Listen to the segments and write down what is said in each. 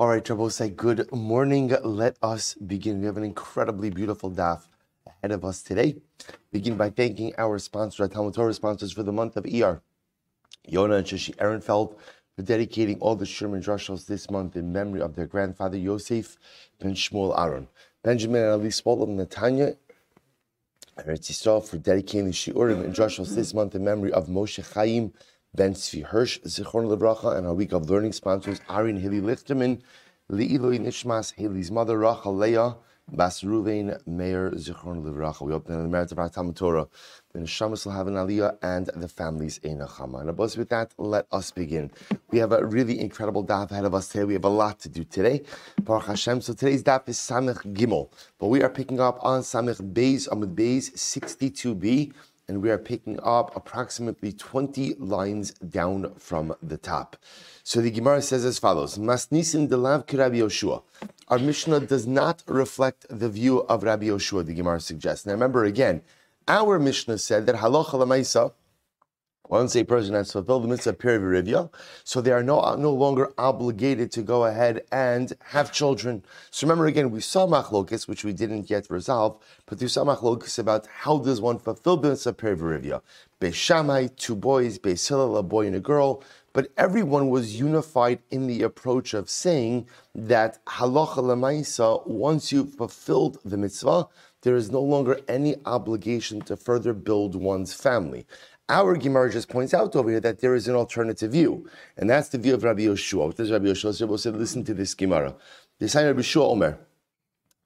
All right, Rabbi say good morning. Let us begin. We have an incredibly beautiful daf ahead of us today. Begin by thanking our sponsor, our Talmud Torah sponsors for the month of ER, Yona and Shishi Ehrenfeld, for dedicating all the Sherman Drushos this month in memory of their grandfather Yosef ben Shmuel Aaron. Benjamin and Ali Spol of Netanya, Eretz Yisrael, for dedicating the Shiurim and Drushos this month in memory of Moshe Chaim Ben Tzvi Hirsch, Zichron Lebracha, and our week of learning sponsors, Arin Hilly Lichterman, Li'iloi Nishmas, Haley's mother, Rachel Leah, Bas Ruvain, Mayor Zichron Levracha. We in the merits of our Talmud Torah, the Neshamas will have an aliyah and the families in. And above with that, let us begin. We have a really incredible daf ahead of us today. We have a lot to do today. Baruch Hashem. So today's daf is Samech Gimel, but we are picking up on Samech Beis Amud Beis 62b and we are picking up approximately 20 lines down from the top. So the Gemara says as follows: Masnisin delav Rabbi Yoshua. Our Mishnah does not reflect the view of Rabbi Yoshua. The Gemara suggests. Now remember again, our Mishnah said that halacha lemaisa once a person has fulfilled the mitzvah perivirivya, so they are no, no longer obligated to go ahead and have children. So remember again, we saw machlokis, which we didn't yet resolve, but we saw machlokis about how does one fulfill the mitzvah perivirivya. Beishamai, two boys, Beisilal, a boy and a girl, but everyone was unified in the approach of saying that halacha lemaisa, once you've fulfilled the mitzvah, there is no longer any obligation to further build one's family. Our Gemara just points out over here that there is an alternative view, and that's the view of Rabbi Yoshua. What does Rabbi Rabbi said? Listen to this Gemara. This time Rabbi Yoshua Omer,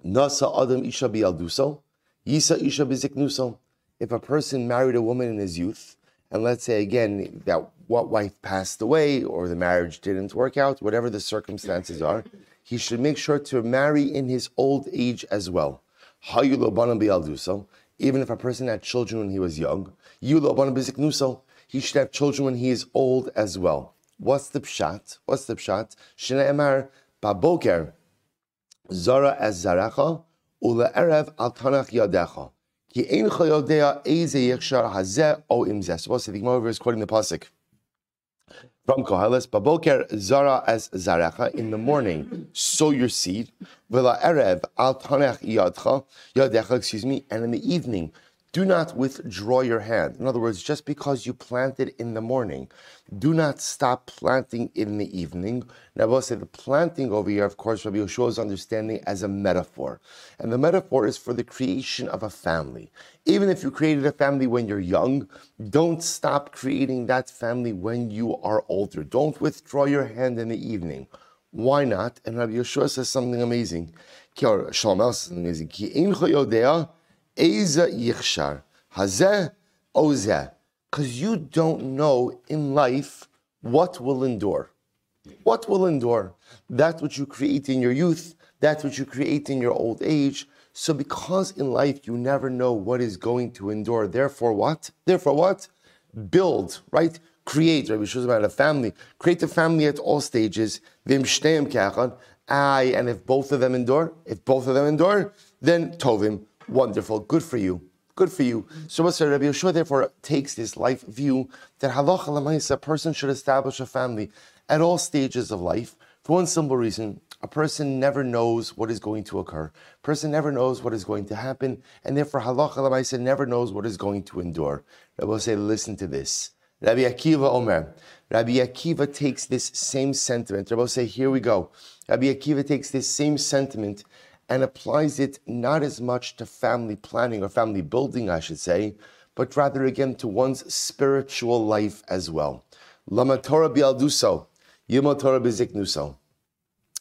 Nasa Adam Isha Bialduso, Yisa Isha Biziknuso. If a person married a woman in his youth, and let's say again that what wife passed away or the marriage didn't work out, whatever the circumstances are, he should make sure to marry in his old age as well. Even if a person had children when he was young, he should have children when he is old as well. What's the pshat? What's the pshat? Shneemar baboker zara as zaracha ula erev al tanach yadecha. Ki ein chayodea eze yechshar hazeh o imzeh. Suppose the Gemara is quoting the pasuk from Koheles, Baboker Zara as Zarecha, in the morning, sow your seed, Vela Erev Al Tanech Yadcha, Yadecha, excuse me, and in the evening, do not withdraw your hand. In other words, just because you planted in the morning, do not stop planting in the evening. Now, I will say the planting over here, of course, Rabbi Yeshua's understanding as a metaphor. And the metaphor is for the creation of a family. Even if you created a family when you're young, don't stop creating that family when you are older. Don't withdraw your hand in the evening. Why not? And Rabbi Yeshua says something amazing. Shalom says something amazing. Eza yichshar. Hazeh ozeh. Because you don't know in life what will endure. What will endure? That which you create in your youth, that which you create in your old age. So because in life you never know what is going to endure, therefore what? Therefore what? Build, right? Create. Rabbi Shuzam about a family. Create a family at all stages. Vim and if both of them endure, if both of them endure, then tovim, Wonderful. Good for you. Good for you. So Rabbi Yeshua therefore takes this life view that halacha lemaisa, a person should establish a family at all stages of life for one simple reason. A person never knows what is going to occur. A person never knows what is going to happen, and therefore halacha lemaisa never knows what is going to endure. Rabbi say, listen to this. Rabbi Akiva Omer. Rabbi Akiva takes this same sentiment. Rabbi say, here we go. Rabbi Akiva takes this same sentiment and applies it not as much to family planning or family building, I should say, but rather again to one's spiritual life as well. Lama Torah bialduso, yima Torah.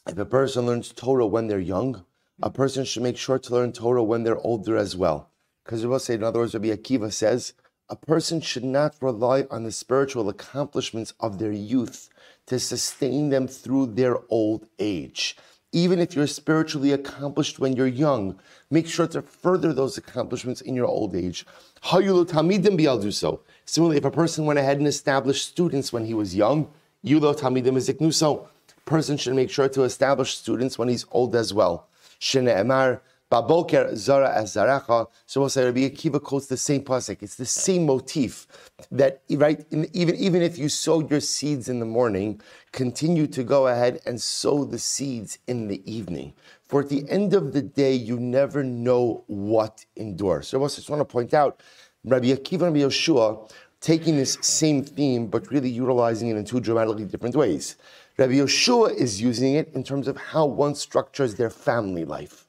If a person learns Torah when they're young, a person should make sure to learn Torah when they're older as well. Because we will say, in other words, Rabbi Akiva says, a person should not rely on the spiritual accomplishments of their youth to sustain them through their old age even if you're spiritually accomplished when you're young, make sure to further those accomplishments in your old age. so. Similarly, if a person went ahead and established students when he was young, yulo tamidim iziknuso. Person should make sure to establish students when he's old as well. Shene emar Baboker Zara as. So we'll say Rabbi Akiva quotes the same pasuk. It's the same motif that right even even if you sowed your seeds in the morning, continue to go ahead and sow the seeds in the evening. For at the end of the day, you never know what endures. So I just want to point out, Rabbi Akiva and Rabbi Yeshua taking this same theme, but really utilizing it in two dramatically different ways. Rabbi Yeshua is using it in terms of how one structures their family life.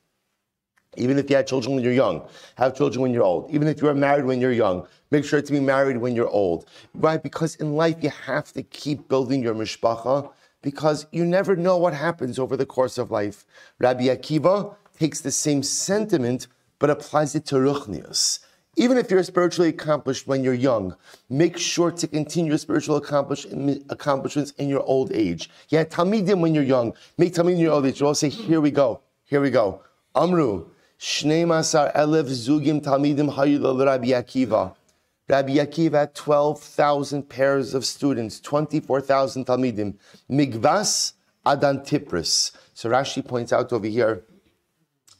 Even if you had children when you're young, have children when you're old. Even if you are married when you're young, make sure to be married when you're old. Right? Because in life, you have to keep building your mishpacha because you never know what happens over the course of life. Rabbi Akiva takes the same sentiment but applies it to Ruchnius. Even if you're spiritually accomplished when you're young, make sure to continue your spiritual accomplishments in your old age. Yeah, Talmidim when you're young, make Talmidim in your old age. You all say, here we go, here we go. Amru, Shnei Masar Elef Zugim Talmidim Hayul Rabbi Akiva. Rabbi Akiva had 12,000 pairs of students, 24,000 Talmidim. Migvas Adantipris. So Rashi points out over here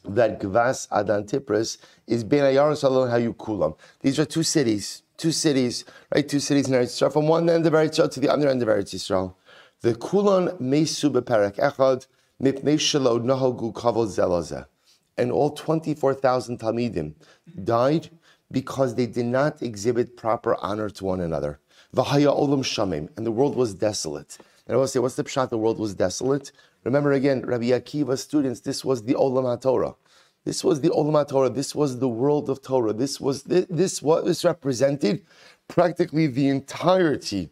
that Gvas Adantipris is Ben Ayaron Salon Hayukulam. These are two cities, two cities, right? Two cities in Eretz Yisrael, from one end of Eretz Yisrael to the other end of Eretz Yisrael. The Kulon Mesu Beperek Echad Mipnei Shelo Nahogu Kavod Zelazeh. And all 24,000 Talmidim died because they did not exhibit proper honor to one another. Vahaya Olam Shamim, and the world was desolate. And I will say, what's the pshat? The world was desolate. Remember again, Rabbi Akiva's students, this was the Olam Torah. This was the Olam Torah. This was the world of Torah. This was this, this what this represented practically the entirety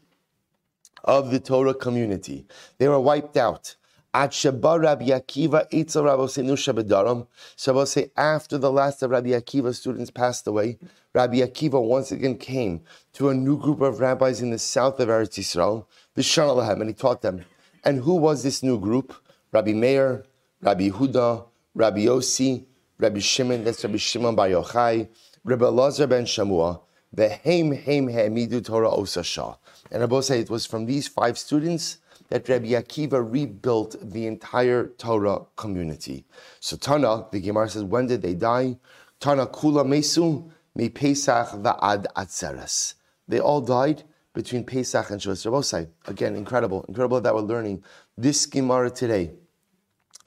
of the Torah community. They were wiped out. At Sheba Rabbi Akiva Eitzel Rabbi Bedaram. So say after the last of Rabbi Akiva's students passed away, Rabbi Akiva once again came to a new group of rabbis in the south of Eretz Yisrael, Vishan and he taught them. And who was this new group? Rabbi Meir, Rabbi Huda, Rabbi Yossi, Rabbi Shimon, that's Rabbi Shimon Bar Yochai, Rabbi Lazar ben Shamua, the Haim Haim Hamidu Torah Osasha. And Rabbi say it was from these five students that Rabbi Akiva rebuilt the entire Torah community. So Tana, the Gemara says, when did they die? Tana Kula Mesu, Mi Pesach Va'ad Atzeres. They all died between Pesach and Shavuot. Rabbi again, incredible, incredible that we're learning this Gemara today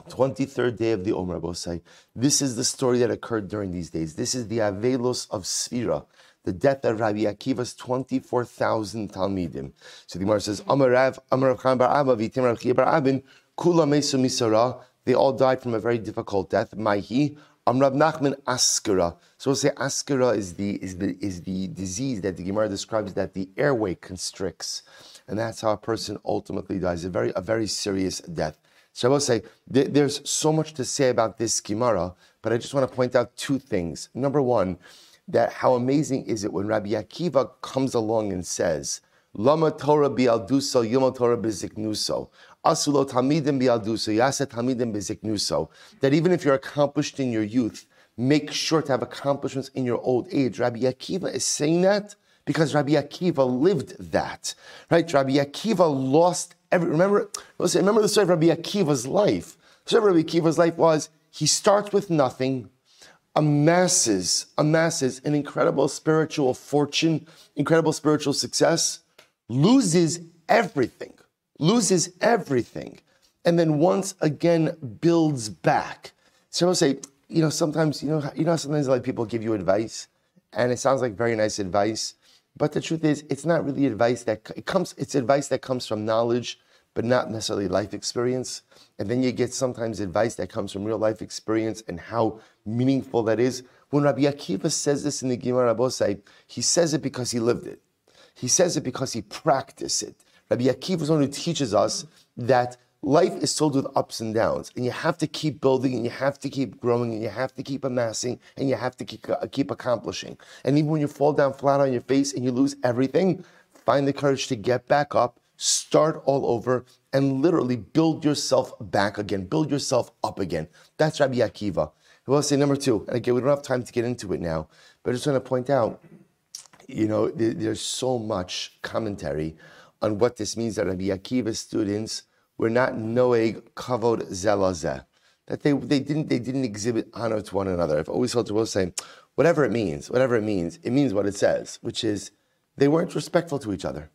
23rd day of the Omer Bosai. This is the story that occurred during these days. This is the Avelos of Sfira, the death of Rabbi Akiva's 24,000 Talmidim. So the Gemara says, Amarav, Amarav Khan Bar Abba, Vitim Rav Abin, Kula Misara. They all died from a very difficult death. Maihi, Amrav Nachman Askara. So we'll say Askara is the, is, the, is the disease that the Gemara describes that the airway constricts. And that's how a person ultimately dies. A very, a very serious death. So I will say there's so much to say about this Gemara, but I just want to point out two things. Number one, that how amazing is it when Rabbi Akiva comes along and says, Lama Torah bialduso, Yom Torah biziknuso, Asulo tamidim bialduso, Yasa tamidim biziknuso. That even if you're accomplished in your youth, make sure to have accomplishments in your old age. Rabbi Akiva is saying that because Rabbi Akiva lived that, right? Rabbi Akiva lost every, remember, remember the story of Rabbi Akiva's life. The story of Rabbi Akiva's life was he starts with nothing, amasses, amasses an incredible spiritual fortune, incredible spiritual success, loses everything, loses everything, and then once again builds back. So I will say, you know, sometimes, you know, you know, sometimes like people give you advice, and it sounds like very nice advice, but the truth is, it's not really advice that it comes. It's advice that comes from knowledge, but not necessarily life experience. And then you get sometimes advice that comes from real life experience and how meaningful that is. When Rabbi Akiva says this in the Gemara Bosai, he says it because he lived it. He says it because he practiced it. Rabbi Akiva is one who teaches us that life is filled with ups and downs, and you have to keep building, and you have to keep growing, and you have to keep amassing, and you have to keep, uh, keep accomplishing. And even when you fall down flat on your face and you lose everything, find the courage to get back up, start all over, and literally build yourself back again, build yourself up again. That's Rabbi Akiva. I will say number two, and again, we don't have time to get into it now, but I just want to point out, you know, there's so much commentary on what this means that Rabbi Akiva's students we're not noeg kavod zelazeh. that they, they didn't they didn't exhibit honor to one another. I've always held to will saying, whatever it means, whatever it means, it means what it says, which is they weren't respectful to each other.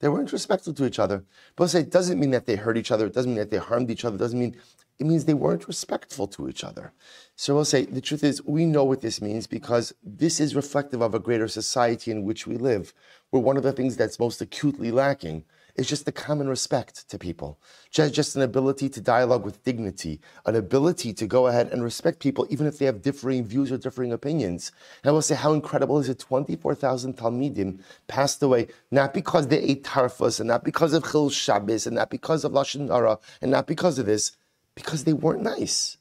They weren't respectful to each other. But say it doesn't mean that they hurt each other. It doesn't mean that they harmed each other. It doesn't mean it means they weren't respectful to each other. So we'll say the truth is we know what this means because this is reflective of a greater society in which we live, where one of the things that's most acutely lacking is just the common respect to people, just, just an ability to dialogue with dignity, an ability to go ahead and respect people, even if they have differing views or differing opinions. And I will say, how incredible is it? 24,000 Talmidim passed away, not because they ate tarfas, and not because of Chil Shabbos, and not because of Lashon Hara, and not because of this, because they weren't nice.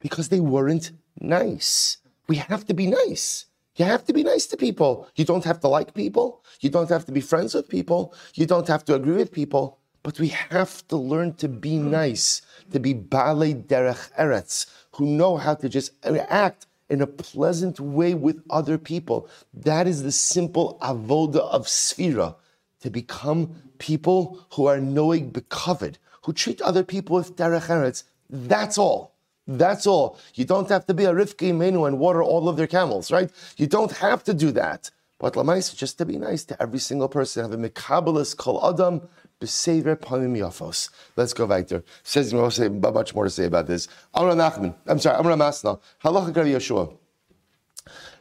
Because they weren't nice. We have to be nice. You have to be nice to people. You don't have to like people. You don't have to be friends with people. You don't have to agree with people. But we have to learn to be nice, to be Bale Derech Eretz, who know how to just act in a pleasant way with other people. That is the simple avoda of Sphira, to become people who are knowing becovered, who treat other people with Derech Eretz. That's all. That's all. You don't have to be a Rivki Menu and water all of their camels, right? You don't have to do that. But Lamais, just to be nice to every single person, have a Mekabelis Kol Adam, Besever Yafos. Let's go back there. Says say much more to say about this. Amra Nachman, I'm sorry, Amra Masna, Halacha Rabbi Yeshua.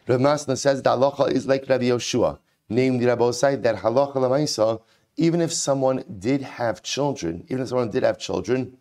Rabbi Masna says that halacha is like Rabbi Yeshua. Namely, Rabbi Osai, that halacha Lamaisa, even if someone did have children, even if someone did have children,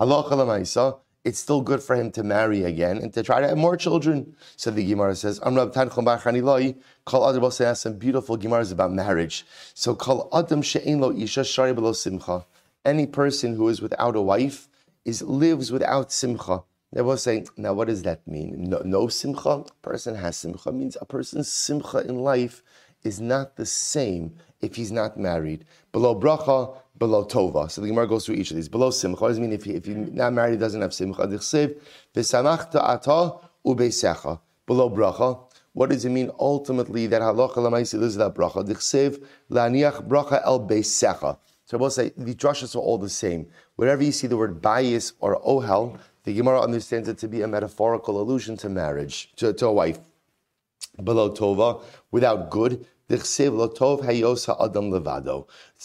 halacha it's still good for him to marry again and to try to have more children. So the Gemara says, Amrab Tanchum Bachaniloi, Kal has some beautiful Gemaras about marriage. So Kal Adam Lo Isha Shari Below Simcha. Any person who is without a wife is lives without simcha. They will say, now what does that mean? No, no simcha? Person has simcha. Means a person's simcha in life is not the same if he's not married. Below bracha, below tova. So the Gemara goes through each of these. Below simcha, what does it mean if, he, if he's not married, he doesn't have simcha? v'samachta ata ubeisecha. Below bracha, what does it mean ultimately that halacha lamaisi is that bracha? Dichsev laniach bracha el beisecha. So I will say the drushes are all the same. Wherever you see the word bias or ohel, the Gemara understands it to be a metaphorical allusion to marriage, to, to a wife. Below tova, without good, it's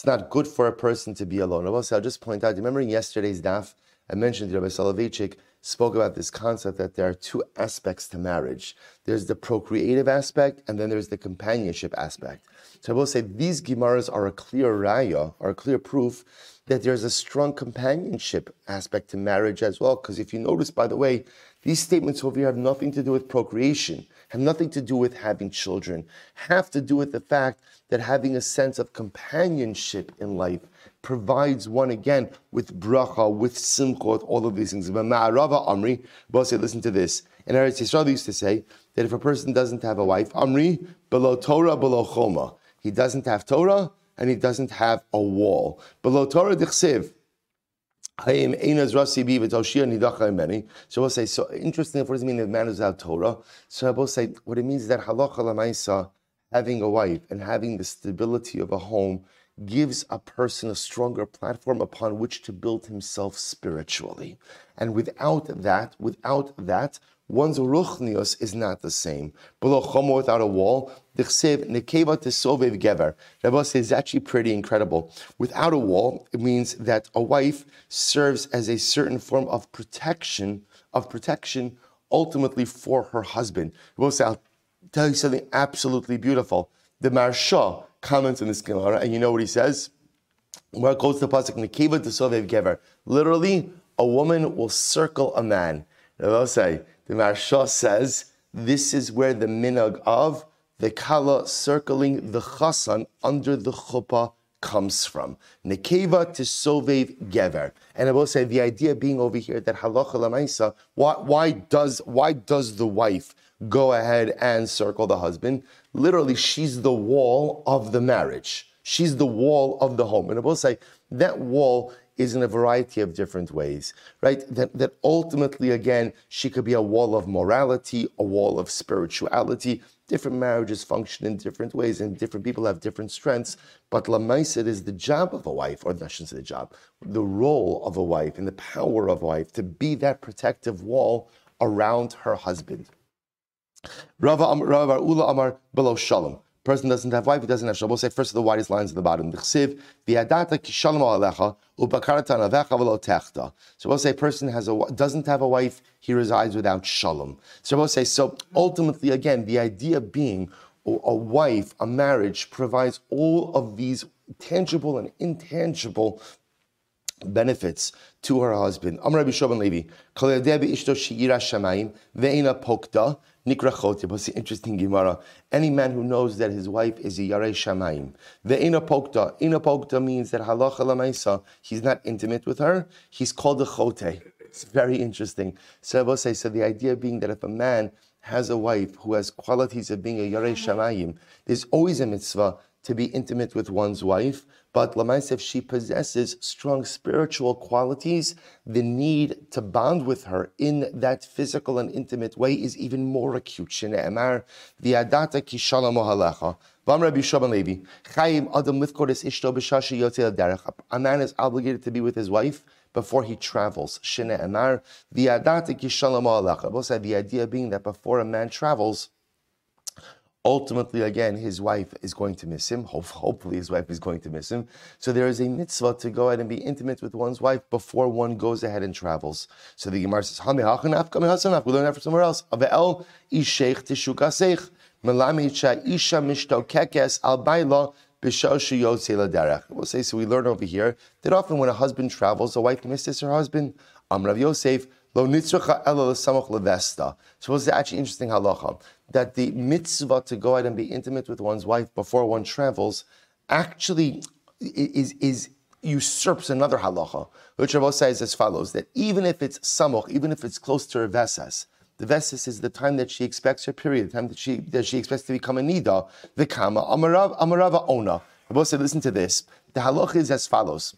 not good for a person to be alone. I'll just point out, remember in yesterday's daf, I mentioned Rabbi Soloveitchik spoke about this concept that there are two aspects to marriage. There's the procreative aspect, and then there's the companionship aspect. So I will say these Gemaras are a clear raya, are a clear proof that there's a strong companionship aspect to marriage as well. Because if you notice, by the way, these statements over here have nothing to do with procreation have nothing to do with having children, have to do with the fact that having a sense of companionship in life provides one again with bracha, with simcha, with all of these things. But Ma'arava Amri, say, listen to this. In Eretz Yisrael, used to say that if a person doesn't have a wife, Amri, below Torah, below Choma. He doesn't have Torah and he doesn't have a wall. Below Torah, Dichsiv. So we'll say, so interesting, what does it mean that man is out Torah? So I will say, what it means is that halacha lamaisa, having a wife and having the stability of a home, gives a person a stronger platform upon which to build himself spiritually. And without that, without that, one's ruchnius is not the same. Below chomo without a wall, dichsev nekeva tesovev gever. Rabbi says it's actually pretty incredible. Without a wall, it means that a wife serves as a certain form of protection, of protection ultimately for her husband. Rabbi says, I'll tell you something absolutely beautiful. The Maharsha comments in this Gemara, and you know what he says? Where it goes to the pasuk nekeva tesovev gever. Literally, a woman will circle a man. Rabbi say, the Maharsha says this is where the minag of the kala circling the chasan under the chuppah comes from. Nekeva to sovev gever. And I will say the idea being over here that halacha lamaisa, why, why does why does the wife go ahead and circle the husband? Literally, she's the wall of the marriage. She's the wall of the home. And I will say that wall is in a variety of different ways, right? That, that ultimately, again, she could be a wall of morality, a wall of spirituality. different marriages function in different ways, and different people have different strengths. But Lamais, it is the job of a wife, or I shouldn't say the job, the role of a wife and the power of a wife to be that protective wall around her husband. Rava Ula Amar below Shalom person doesn't have wife, he doesn't have shalom. We'll say first of the widest lines at the bottom. So we'll say person has a doesn't have a wife, he resides without shalom. So we'll say so. Ultimately, again, the idea being a wife, a marriage provides all of these tangible and intangible benefits to her husband. Amr Rabbi Shoban Levi, pokta nikra What's the interesting Gemara? Any man who knows that his wife is a yarei shamayim. Ve'ina pokta. Ina pokta means that halacha lamaisa, he's not intimate with her. He's called a chote. It's very interesting. So say, so the idea being that if a man has a wife who has qualities of being a yarei shamayim, there's always a mitzvah to be intimate with one's wife, but Lamais, if she possesses strong spiritual qualities, the need to bond with her in that physical and intimate way is even more acute. Shene'emar, v'yadata ki shalom ohalecha. A man is obligated to be with his wife before he travels. The idea being that before a man travels, Ultimately, again, his wife is going to miss him. Hopefully, his wife is going to miss him. So there is a mitzvah to go ahead and be intimate with one's wife before one goes ahead and travels. So the Gemara says, We learn that from somewhere else. We'll say, so we learn over here that often when a husband travels, a wife misses her husband. Amrav Yosef, Lo nitzracha ela l'samach levesta. So what's actually interesting halacha? That the mitzvah to go out and be intimate with one's wife before one travels actually is, is usurps another halacha, which Rabbi says as follows, that even if it's samoch, even if it's close to her vesas, the vesas is the time that she expects her period, the time that she that she expects to become a nida, the kama, amarav, amarava ona. Rabbi said, listen to this. The halacha is as follows.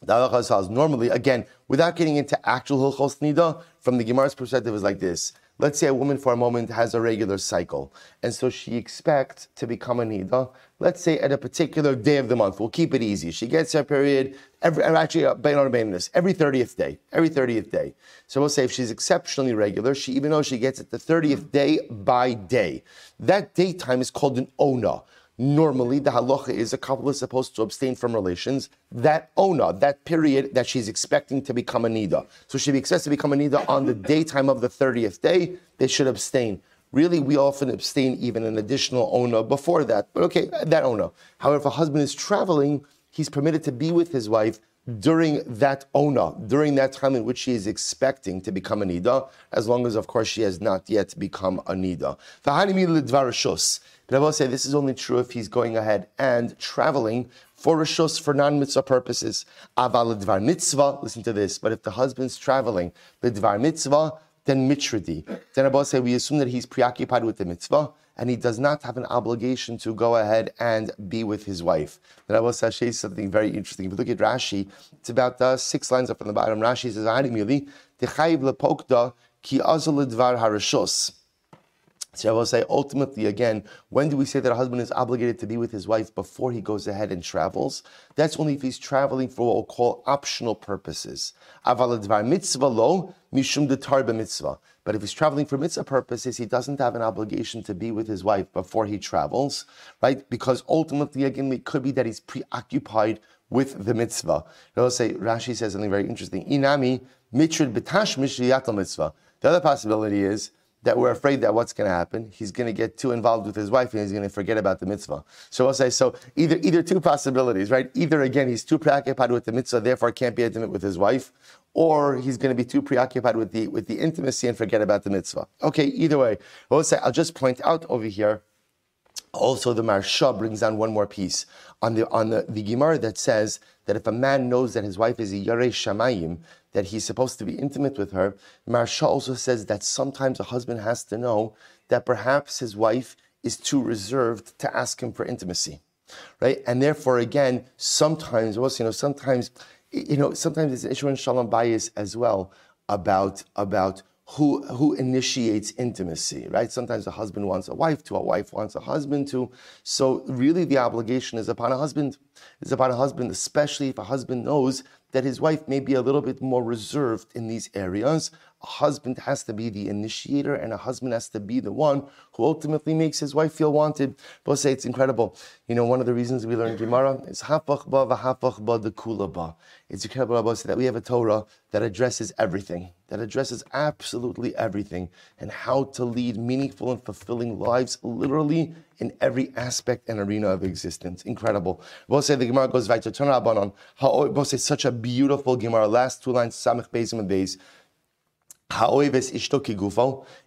The halacha is as follows. normally, again, without getting into actual hilchos nida, from the Gemara's perspective, is like this. Let's say a woman for a moment has a regular cycle, and so she expects to become a nida. Let's say at a particular day of the month. We'll keep it easy. She gets her period every actually uh, this every thirtieth day. Every thirtieth day. So we'll say if she's exceptionally regular, she even though she gets it the thirtieth day by day, that daytime is called an ona. Normally, the halacha is a couple is supposed to abstain from relations. That ona, that period that she's expecting to become a nida. So she expects to become a nida on the daytime of the 30th day, they should abstain. Really, we often abstain even an additional ona before that. But okay, that ona. However, if a husband is traveling, he's permitted to be with his wife during that ona, during that time in which she is expecting to become a nida, as long as, of course, she has not yet become a will say this is only true if he's going ahead and traveling for rishos for non-mitzvah purposes. Aval dvar mitzvah, listen to this, but if the husband's traveling, the dvar mitzvah, then mitradi. Then will say we assume that he's preoccupied with the mitzvah and he does not have an obligation to go ahead and be with his wife. Then I will say something very interesting. If you look at Rashi, it's about uh, six lines up from the bottom. Rashi says, ki azul dvar harishos. So I will say, ultimately, again, when do we say that a husband is obligated to be with his wife before he goes ahead and travels? That's only if he's traveling for what we'll call optional purposes. But if he's traveling for mitzvah purposes, he doesn't have an obligation to be with his wife before he travels, right? Because ultimately, again, it could be that he's preoccupied with the mitzvah. I'll say, Rashi says something very interesting. Inami mitzvah. The other possibility is that we're afraid that what's going to happen, he's going to get too involved with his wife and he's going to forget about the mitzvah. So I'll say, so either either two possibilities, right? Either again, he's too preoccupied with the mitzvah, therefore can't be intimate with his wife, or he's going to be too preoccupied with the with the intimacy and forget about the mitzvah. Okay, either way. I'll say, I'll just point out over here. Also, the Maharsha brings down one more piece on the on the, the Gemara that says that if a man knows that his wife is a Yarei Shamayim, that he's supposed to be intimate with her. Maharsha also says that sometimes a husband has to know that perhaps his wife is too reserved to ask him for intimacy, right? And therefore, again, sometimes, also, you know, sometimes, you know, sometimes it's an issue in shalom bayis as well about about who, who initiates intimacy, right? Sometimes a husband wants a wife to, a wife wants a husband to. So really the obligation is upon a husband. Is upon a husband, especially if a husband knows that his wife may be a little bit more reserved in these areas. A husband has to be the initiator, and a husband has to be the one who ultimately makes his wife feel wanted. Both say it's incredible. You know, one of the reasons we learn Gemara is hafach ba v'hafach ba the kula ba. It's incredible that we have a Torah that addresses everything, that addresses absolutely everything, and how to lead meaningful and fulfilling lives, literally in every aspect and arena of existence. Incredible. Say the Gemara goes right to turn on. How both say such a beautiful Gemara. Last two lines, Samech Beis and Beis.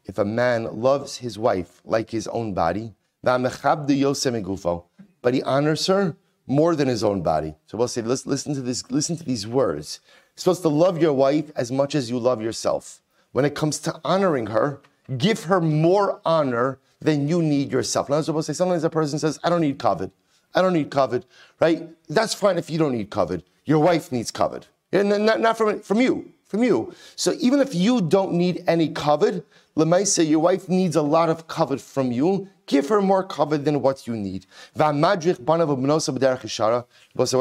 If a man loves his wife like his own body, but he honors her more than his own body. So we'll say, listen, listen to this, listen to these words. You're supposed to love your wife as much as you love yourself. When it comes to honoring her, give her more honor than you need yourself. Now, I was supposed to say, sometimes a person says, I don't need kavod. I don't need kavod, right? That's fine if you don't need kavod. Your wife needs kavod. And not, not from, from you from you. So even if you don't need any kavod, Lemaisa, your wife needs a lot of kavod from you. Give her more kavod than what you need. What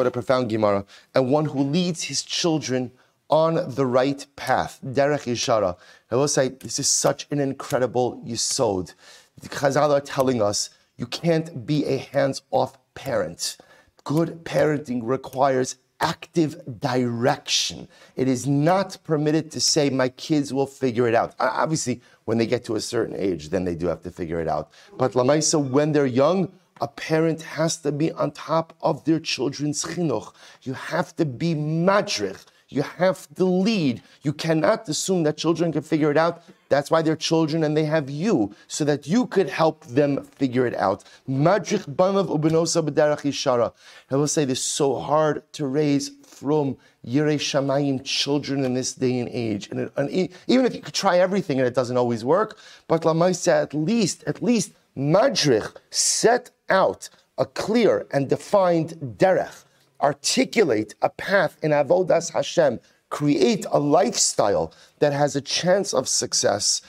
a profound Gemara. And one who leads his children on the right path. Derech Yishara. I will say, this is such an incredible yisod. The Chazal are telling us you can't be a hands off parent. Good parenting requires active direction. It is not permitted to say, my kids will figure it out. Obviously, when they get to a certain age, then they do have to figure it out. But Lamaisa, when they're young, a parent has to be on top of their children's chinuch. You have to be madrich. You have to lead. You cannot assume that children can figure it out. That's why they're children and they have you, so that you could help them figure it out. Madrich banav ubenosa b'derach yishara. I will say this so hard to raise from Yirei Shamayim children in this day and age. And, it, and, even if you could try everything and it doesn't always work, but Lamaisa, at least, at least, Madrich set out a clear and defined derech articulate a path in Avodas Hashem, create a lifestyle that has a chance of success.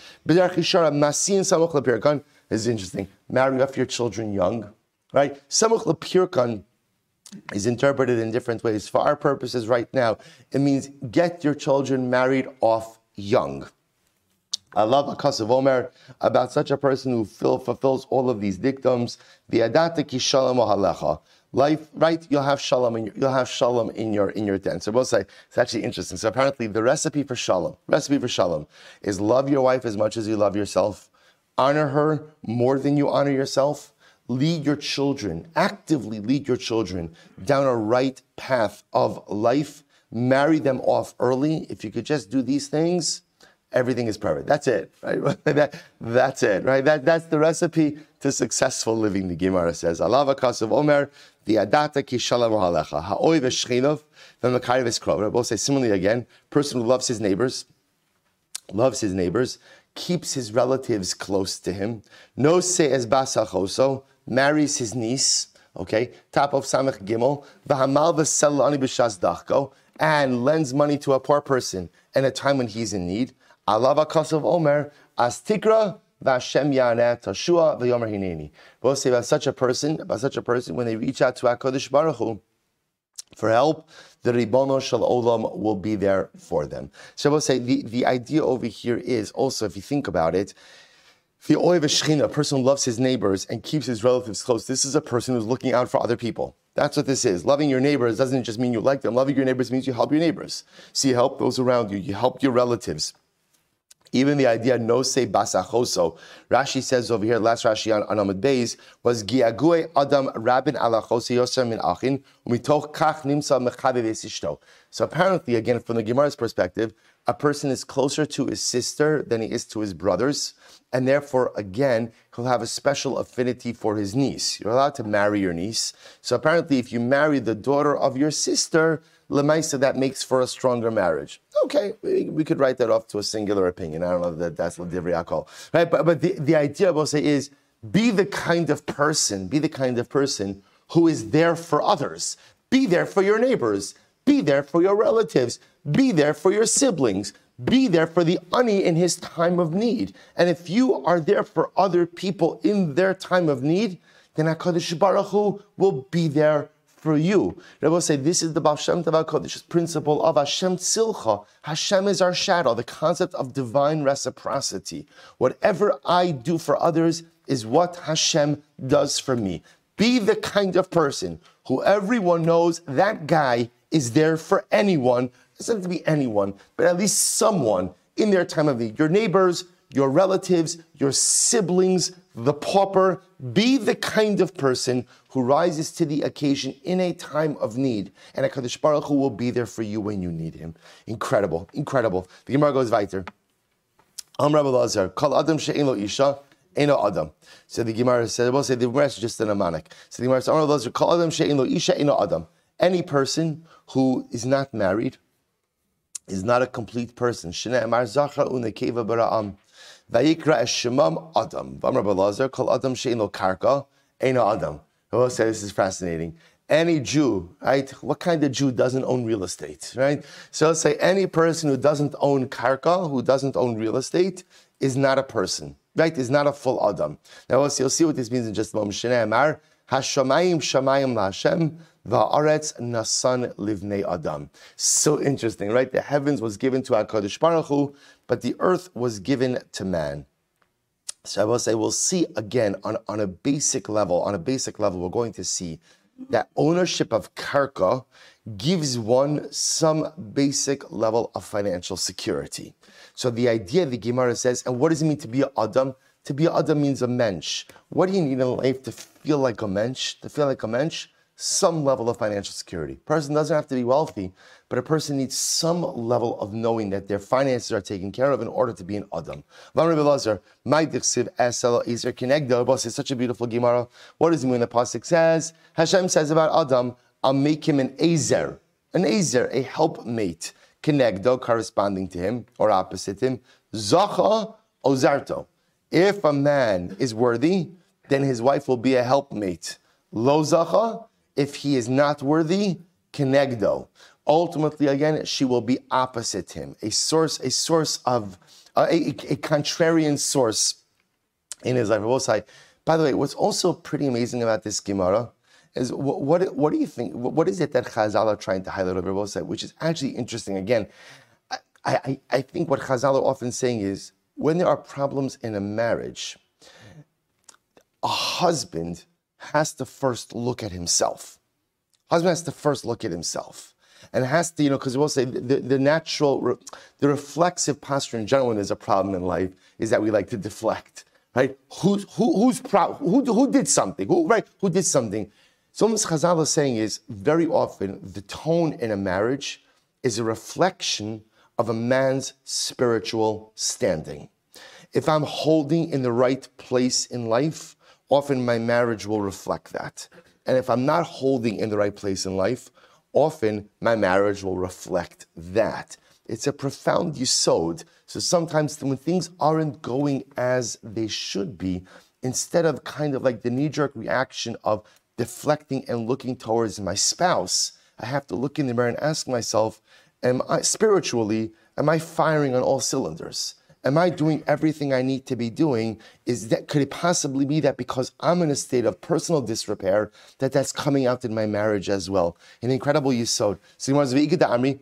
Is interesting. Marry off your children young, right? Samuch lepirkan is interpreted in different ways. For our purposes right now, it means get your children married off young. I love a of Omer about such a person who fulfills all of these dictums. The adata halecha life, right? You'll have shalom in your, you'll have shalom in your in your tent. So we'll say it's actually interesting. So apparently, the recipe for shalom, recipe for shalom, is love your wife as much as you love yourself, honor her more than you honor yourself, lead your children actively lead your children down a right path of life. Marry them off early. If you could just do these things, everything is perfect. That's it, right? that, that's it, right? That, that's the recipe to successful living, the Gemara says. Allah of Omer, the adata ki shalom halecha, ha'oi v'shchinov, v'makari v'skrov. Both say similarly again, person who loves his neighbors, loves his neighbors, keeps his relatives close to him, no se es basachoso, marries his niece, okay, top of Samech Gimel, v'hamal v'selani b'shas dachko, and lends money to a poor person in a time when he's in need. Allah of Omer, as tikra Vashem Yaneh Tashua V'Yomer Hineni. Both say about such a person, about such a person, when they reach out to HaKadosh Baruch Hu for help, the Ribono Shal Olam will be there for them. So I will say the, the idea over here is also, if you think about it, the Shechina, a person who loves his neighbors and keeps his relatives close, this is a person who's looking out for other people. That's what this is. Loving your neighbors doesn't just mean you like them. Loving your neighbors means you help your neighbors. So you help those around you. You help your relatives. Even the idea no say basachoso. Rashi says over here, last Rashi on, Amud Beis was giagui adam rabin alachosi yoser min achin umitoch kach nimsa mechabe So apparently, again, from the Gemara's perspective, a person is closer to his sister than he is to his brothers, and therefore, again, he'll have a special affinity for his niece. You're allowed to marry your niece. So apparently, if you marry the daughter of your sister, Lemaisa, that makes for a stronger marriage. Okay, we, we, could write that off to a singular opinion. I don't know that that's Ladivriakol. Right? But, but the, the idea, I will say, is be the kind of person, be the kind of person who is there for others. Be there for your neighbors. Be there for your relatives. Be there for your siblings. be there for the ani in his time of need. And if you are there for other people in their time of need, then HaKadosh Baruch Hu will be there for you. Rebbe say this is the Baal Shem HaKadosh principle of Hashem Tzilcha. Hashem is our shadow, the concept of divine reciprocity. Whatever I do for others is what Hashem does for me. Be the kind of person who everyone knows that guy is there for anyone. It doesn't have to be anyone, but at least someone in their time of need. Your neighbors, your relatives, your siblings, the pauper. Be the kind of person who rises to the occasion in a time of need. And HaKadosh Baruch Hu will be there for you when you need him. Incredible, incredible. The Gemara goes weiter. Am Rabbi Lazar, Kal Adam She'en Lo Isha, Eno Adam. So the Gemara said, we'll say the Gemara is just an amanic. So the Gemara says, Am Rabbi Lazar, Kal Adam She'en Lo Isha, Eno Adam. Any person who is not married is not a complete person. Shne'emar Zachra Unekeva Bara'am. Vayikra Shemam Adam. Vamar Balazar, Kal Adam She'en Lo Karka, Eno Adam. I will say this is fascinating. Any Jew, right? What kind of Jew doesn't own real estate, right? So let's say any person who doesn't own karka, who doesn't own real estate, is not a person, right? Is not a full Adam. Now you'll see what this means in just a moment. Shnei Amar, Hashamayim Shamayim LaHashem, Va'aretz Nasan Livnei Adam. So interesting, right? The heavens was given to HaKadosh Baruch Hu, but the earth was given to man. So I will say we'll see again on, on a basic level, on a basic level, we're going to see that ownership of karka gives one some basic level of financial security. So the idea the Gemara says, and what does it mean to be an Adam? To be an Adam means a mensch. What do you need in life to feel like a mensch? To feel like a mensch? Some level of financial security. A Person doesn't have to be wealthy, but a person needs some level of knowing that their finances are taken care of in order to be an Adam. It's such a beautiful Gemara. What does it mean the Pasuk says? Hashem says about Adam, I'll make him an Azer, an Azer, a helpmate, Kenegdo, corresponding to him or opposite him, Zacha Ozarto. If a man is worthy, then his wife will be a helpmate. Lo Zacha, if he is not worthy, Kenegdo. Ultimately again she will be opposite him a source a source of uh, a, a, contrarian source in his life. By the way what's also pretty amazing about this Gemara is what, what, what do you think what is it that Chazal are trying to highlight over both which is actually interesting. Again I, I, I think what Chazal are often saying is when there are problems in a marriage a husband has to first look at himself husband has to first look at himself and has to, you know, because we'll say the, the natural, the reflexive posture in general when there's a problem in life is that we like to deflect, right? Who's, who, who's proud, who, who did something, who, right? Who did something? So what Chazal is saying is very often the tone in a marriage is a reflection of a man's spiritual standing. If I'm holding in the right place in life, often my marriage will reflect that. And if I'm not holding in the right place in life, often my marriage will reflect that. It's a profound yisod. So sometimes when things aren't going as they should be, instead of kind of like the knee jerk reaction of deflecting and looking towards my spouse, I have to look in the mirror and ask myself, am I spiritually, am I firing on all cylinders? Am I doing everything I need to be doing? Is that could it possibly be that because I'm in a state of personal disrepair that that's coming out in my marriage as well? An incredible yisod. So he wants Amri,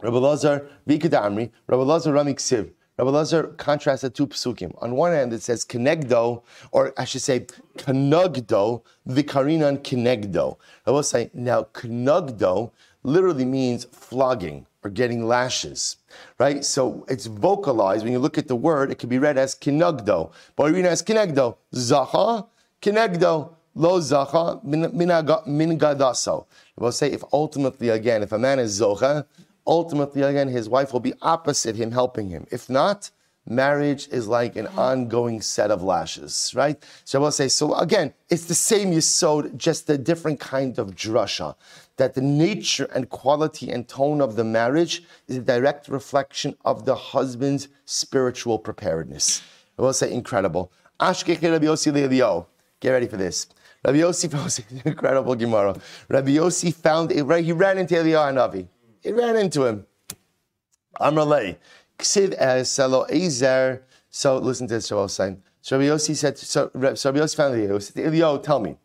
Rabbi Lazar, Amri, Rabbi Lazar Rami Ksiv. Rabbi Lazar contrasted two psukim. On one hand, it says kenegdo, or I should say kenugdo, vikarinan kenegdo. I will say now kenugdo literally means flogging or getting lashes, right? So it's vocalized. When you look at the word, it can be read as kinugdo. Read as kinegdo. Zacha, kinegdo. Lo zacha, min gadaso. We'll say if ultimately, again, if a man is zocha, ultimately, again, his wife will be opposite him, helping him. If not, marriage is like an ongoing set of lashes, right? So I will say, so again, it's the same yisod, just a different kind of drasha that the nature and quality and tone of the marriage is a direct reflection of the husband's spiritual preparedness. I will say incredible. Get ready for this. Rabbi Yossi found incredible Gemara. Rabbi Yossi found it right. He ran into Eliyahu Hanavi. He ran into him. Amrale, Ksiv Selo Ezer. So listen to this. So Rabbi Yossi said, so, so Rabbi Yossi found the Elio, tell me.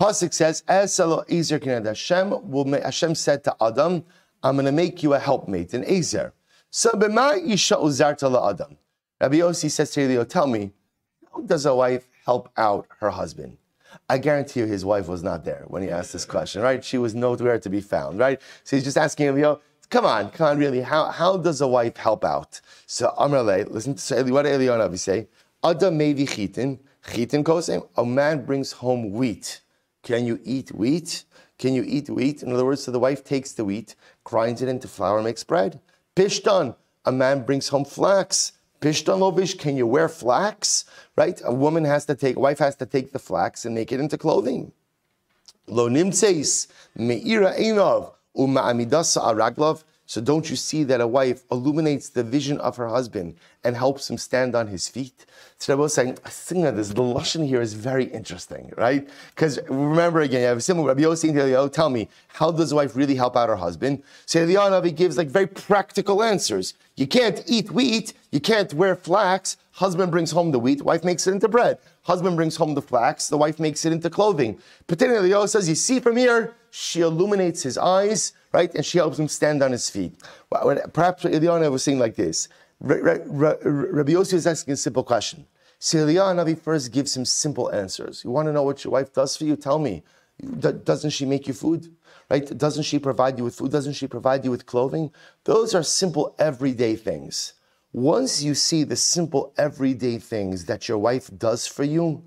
Pasuk says, "As Ezer Hashem will make, Hashem said to Adam, I'm going to make you a helpmate, an Ezer. So b'ma isha uzarta Adam. Rabbi Yossi says to Elio, tell me, how does a wife help out her husband? I guarantee you his wife was not there when he asked this question, right? She was nowhere to be found, right? So he's just asking Elio, come on, come on, really, how, how does a wife help out? So Amrale, listen to so what Eliyahu say? Adam maybe chitin, chitin kosem, a man brings home wheat. Can you eat wheat? Can you eat wheat? In other words, so the wife takes the wheat, grinds it into flour, makes bread. Pishtan, a man brings home flax. Pishtan lovish, can you wear flax? Right? A woman has to take, wife has to take the flax and make it into clothing. Lo nimtseis, me'ira einov, uma'amidasa araglov. So don't you see that a wife illuminates the vision of her husband and helps him stand on his feet? So Rabbi was saying, I think that this, the Lashon here is very interesting, right? Because remember again, you have a similar Rabbi Yossi and tell me, how does a wife really help out her husband? So Eliyahu gives like very practical answers. You can't eat wheat, you can't wear flax. Husband brings home the wheat, wife makes it into bread. Husband brings home the flax, the wife makes it into clothing. But then says, you see from here, she illuminates his eyes, right? And she helps him stand on his feet. Perhaps Eliyahu was saying like this. Rabbi Yossi is asking a simple question. So Eliyahu Navi first gives him simple answers. You want to know what your wife does for you? Tell me. Doesn't she make you food? Right? Doesn't she provide you with food? Doesn't she provide you with clothing? Those are simple everyday things. Once you see the simple everyday things that your wife does for you,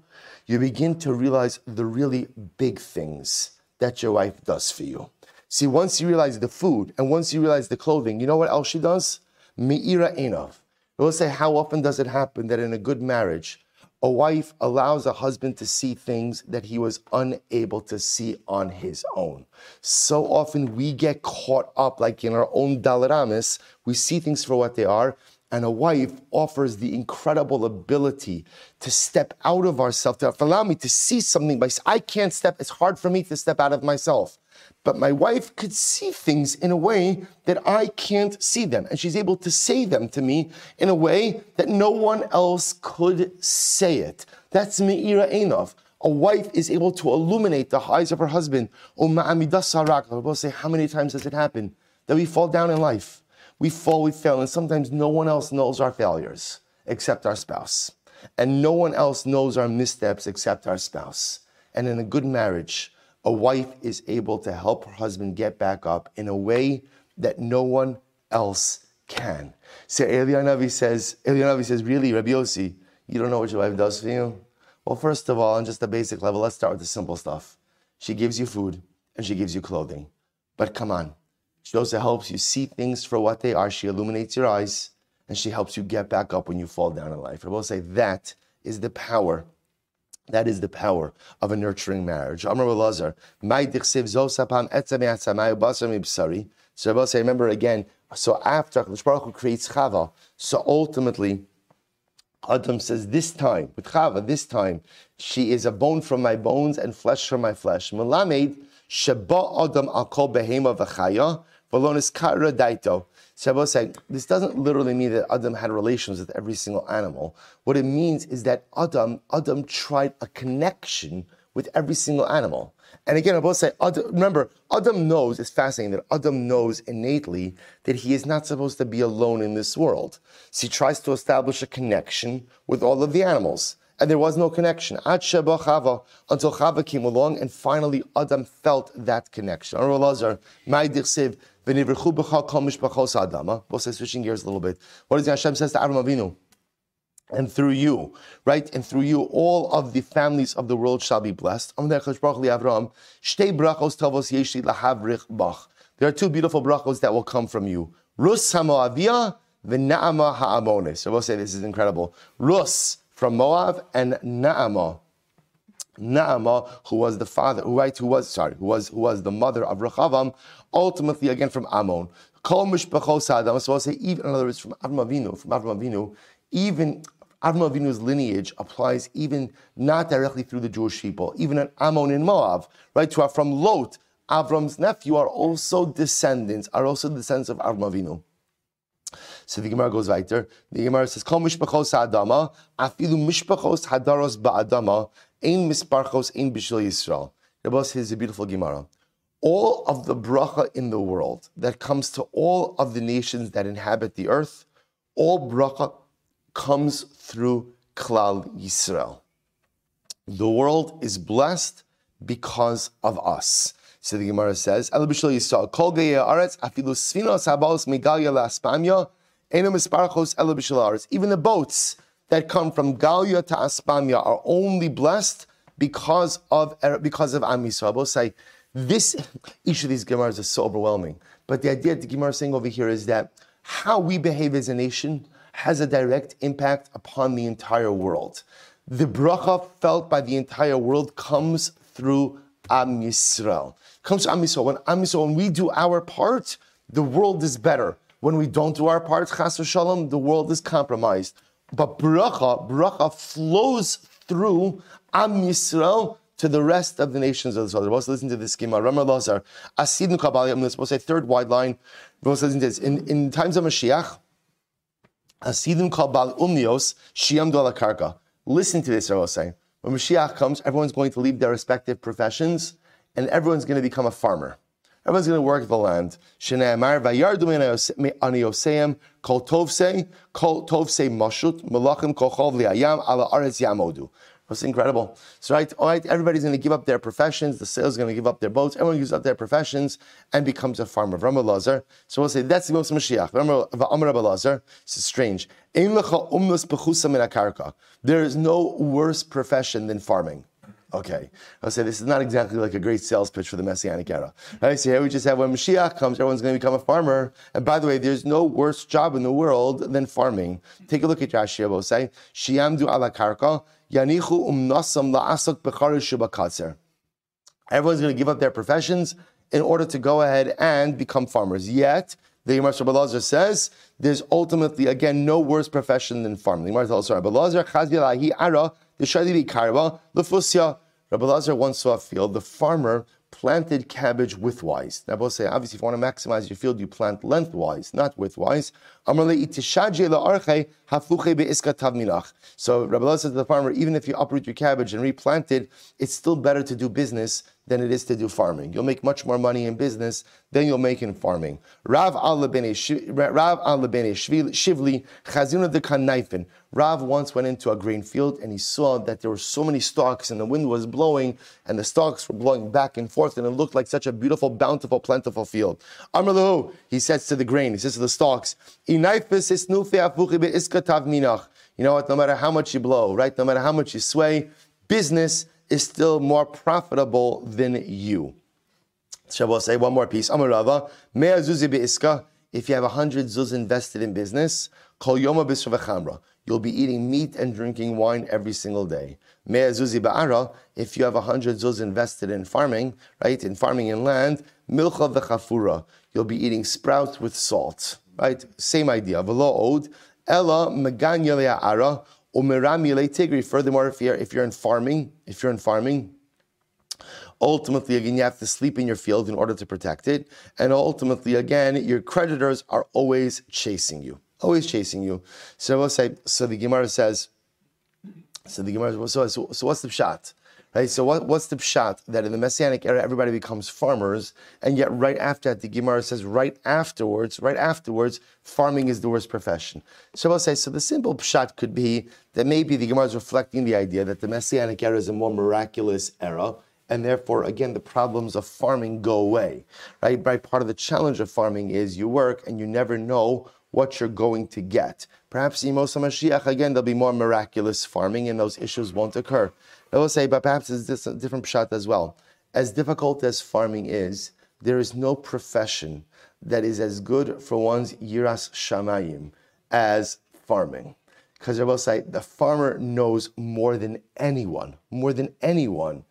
you begin to realize the really big things that your wife does for you. See, once you realize the food and once you realize the clothing, you know what else she does? Me'ira enov. We'll say, how often does it happen that in a good marriage, a wife allows a husband to see things that he was unable to see on his own. So often we get caught up, like in our own dalaramis, we see things for what they are, and a wife offers the incredible ability to step out of ourselves, to allow me to see something. By I can't step, it's hard for me to step out of myself. But my wife could see things in a way that I can't see them. And she's able to say them to me in a way that no one else could say it. That's Me'ira Einov. A wife is able to illuminate the eyes of her husband. Oh, we'll say, how many times does it happen that we fall down in life? We fall, we fail, and sometimes no one else knows our failures except our spouse. And no one else knows our missteps except our spouse. And in a good marriage, a wife is able to help her husband get back up in a way that no one else can. So Eliyahu says, Eliyahu says, really, Rabbi Yossi, you don't know what your wife does for you? Well, first of all, on just a basic level, let's start with the simple stuff. She gives you food and she gives you clothing. But come on, she also helps you see things for what they are. She illuminates your eyes and she helps you get back up when you fall down in life. I will say that is the power. That is the power of a nurturing marriage. Amr Lazar, so say, remember again, so after Baruch creates Chava, so ultimately Adam says, this time, with Chava, this time, she is a bone from my bones and flesh from my flesh. Melamed, Adam Akol Behema Daito. Shabbos saying this doesn't literally mean that Adam had relations with every single animal. What it means is that Adam, Adam tried a connection with every single animal. And again, I will say, remember, Adam knows, it's fascinating that Adam knows innately that he is not supposed to be alone in this world. So he tries to establish a connection with all of the animals. And there was no connection. Until Chava came along, and finally Adam felt that connection. We'll say switching gears a little bit. What does Hashem says to Adam Avinu? And through you, right? And through you, all of the families of the world shall be blessed. There are two beautiful brachos that will come from you. Rus Hamoavia, v'na'ama ha'amonis. So we'll say this is incredible. Rus from Moab and Naama Naama, who was the father, who right, who was sorry, who was who was the mother of Rechavam, ultimately again from Ammon. Kol mishpachos Adam. So I'll say even in other words from Avram Avinu, from Avram Avinu, even Avram Avinu's lineage applies even not directly through the Jewish people, even in Ammon in Moab, right? To are from Lot, Avram's nephew, are also descendants, are also descendants of Avram Avinu. So the Gemara goes weiter. The Gemara says, Kol mishpachos ha'adama, afilu mishpachos hadaros ba'adama, ein misparchos ein bishul Yisrael. Rabbi says a beautiful Gemara. All of the bracha in the world that comes to all of the nations that inhabit the earth, all bracha comes through Klal Yisrael. The world is blessed because of us. So the Gemara says, "El b'shul Yisrael kol geya aretz afilu sfinos habalos megalia laspamya eno misparachos el b'shul Even the boats that come from Galia to Aspamia are only blessed because of because of Am Yisrael. This. Each of these Gemaras is so overwhelming, but the idea the Gemara is saying over here is that how we behave as a nation has a direct impact upon the entire world. The bracha felt by the entire world comes through Am Yisrael comes to Am Yisrael. When Am Yisrael, when we do our part, the world is better. When we don't do our part, Chas Shalom, the world is compromised. But bracha, bracha flows through Am Yisrael to the rest of the nations of the world. Let's listen to this schema. Ramar Lazar, Asidnu Kabbalah, I'm supposed to say third wide line. Let's listen to this. In, in times of Mashiach, Asidnu Kabbalah Umnios, Shiam Karka. Listen to this, I will say. When Mashiach comes, everyone's going to leave their respective professions and everyone's going to become a farmer. Everyone's going to work the land. Shneimar vayardu ani kol tovse kol tovse mashut malachim kol chol v'ayam ala aretz yamodu. It's incredible. So right, all right, everybody's going to give up their professions. The sales are going to give up their boats. Everyone gives up their professions and becomes a farmer. Rama Lazar. So we'll say that's the most Mashiach. Lazar. This is strange. There is no worse profession than farming. Okay, I'll say this is not exactly like a great sales pitch for the Messianic era. Right? So here we just have when Mashiach comes, everyone's going to become a farmer. And by the way, there's no worse job in the world than farming. Take a look at Rashi. say, Shiamdu ala karka, yanichu umnasam Everyone's going to give up their professions in order to go ahead and become farmers. Yet, the Gemara Rabbi says there's ultimately again no worse profession than farming. The Gemara tells Rabbi Lazar chazvi ara the karba lefusya Rabbi Lazar once saw a field. The farmer planted cabbage widthwise. Now, both say, obviously, if you want to maximize your field, you plant lengthwise, not widthwise. So Rabbi Lazar said to the farmer, even if you uproot your cabbage and replant it, it's still better to do business than it is to do farming. You'll make much more money in business than you'll make in farming. Rav al Shivli Chazina de Kanaifin. Rav once went into a grain field and he saw that there were so many stalks and the wind was blowing and the stalks were blowing back and forth and it looked like such a beautiful, bountiful, plentiful field. Amr he says to the grain, he says to the stalks, You know what? No matter how much you blow, right? No matter how much you sway, business is still more profitable than you. Shabbos say one more piece. Amarava, mea zuzi be'iska. If you have a hundred zuz invested in business, kol yoma b'shavachamra. You'll be eating meat and drinking wine every single day. Mea zuzi ba'ara. If you have a hundred zuz invested in farming, right, in farming in land, milcha v'chafura. You'll be eating sprouts with salt, right? Same idea. V'lo od. Ella meganya le'ara. Furthermore, if you're, if you're in farming, if you're in farming, ultimately again you have to sleep in your field in order to protect it, and ultimately again your creditors are always chasing you, always chasing you. So we'll say, so the Gemara says, so the Gemara, so, so, so what's the shot? Right? So what, what's the pshat? That in the Messianic era, everybody becomes farmers, and yet right after that, the Gemara says right afterwards, right afterwards, farming is the worst profession. So I'll say, so the simple pshat could be that maybe the Gemara is reflecting the idea that the Messianic era is a more miraculous era, and therefore, again, the problems of farming go away. Right? Right? Part of the challenge of farming is you work and you never know what you're going to get. Perhaps in Moshe Mashiach, again, there'll be more miraculous farming and those issues won't occur. I will say, but perhaps it's a different pshat as well. As difficult as farming is, there is no profession that is as good for one's yiras shamayim as farming. Because I will say, the farmer knows more than anyone, more than anyone,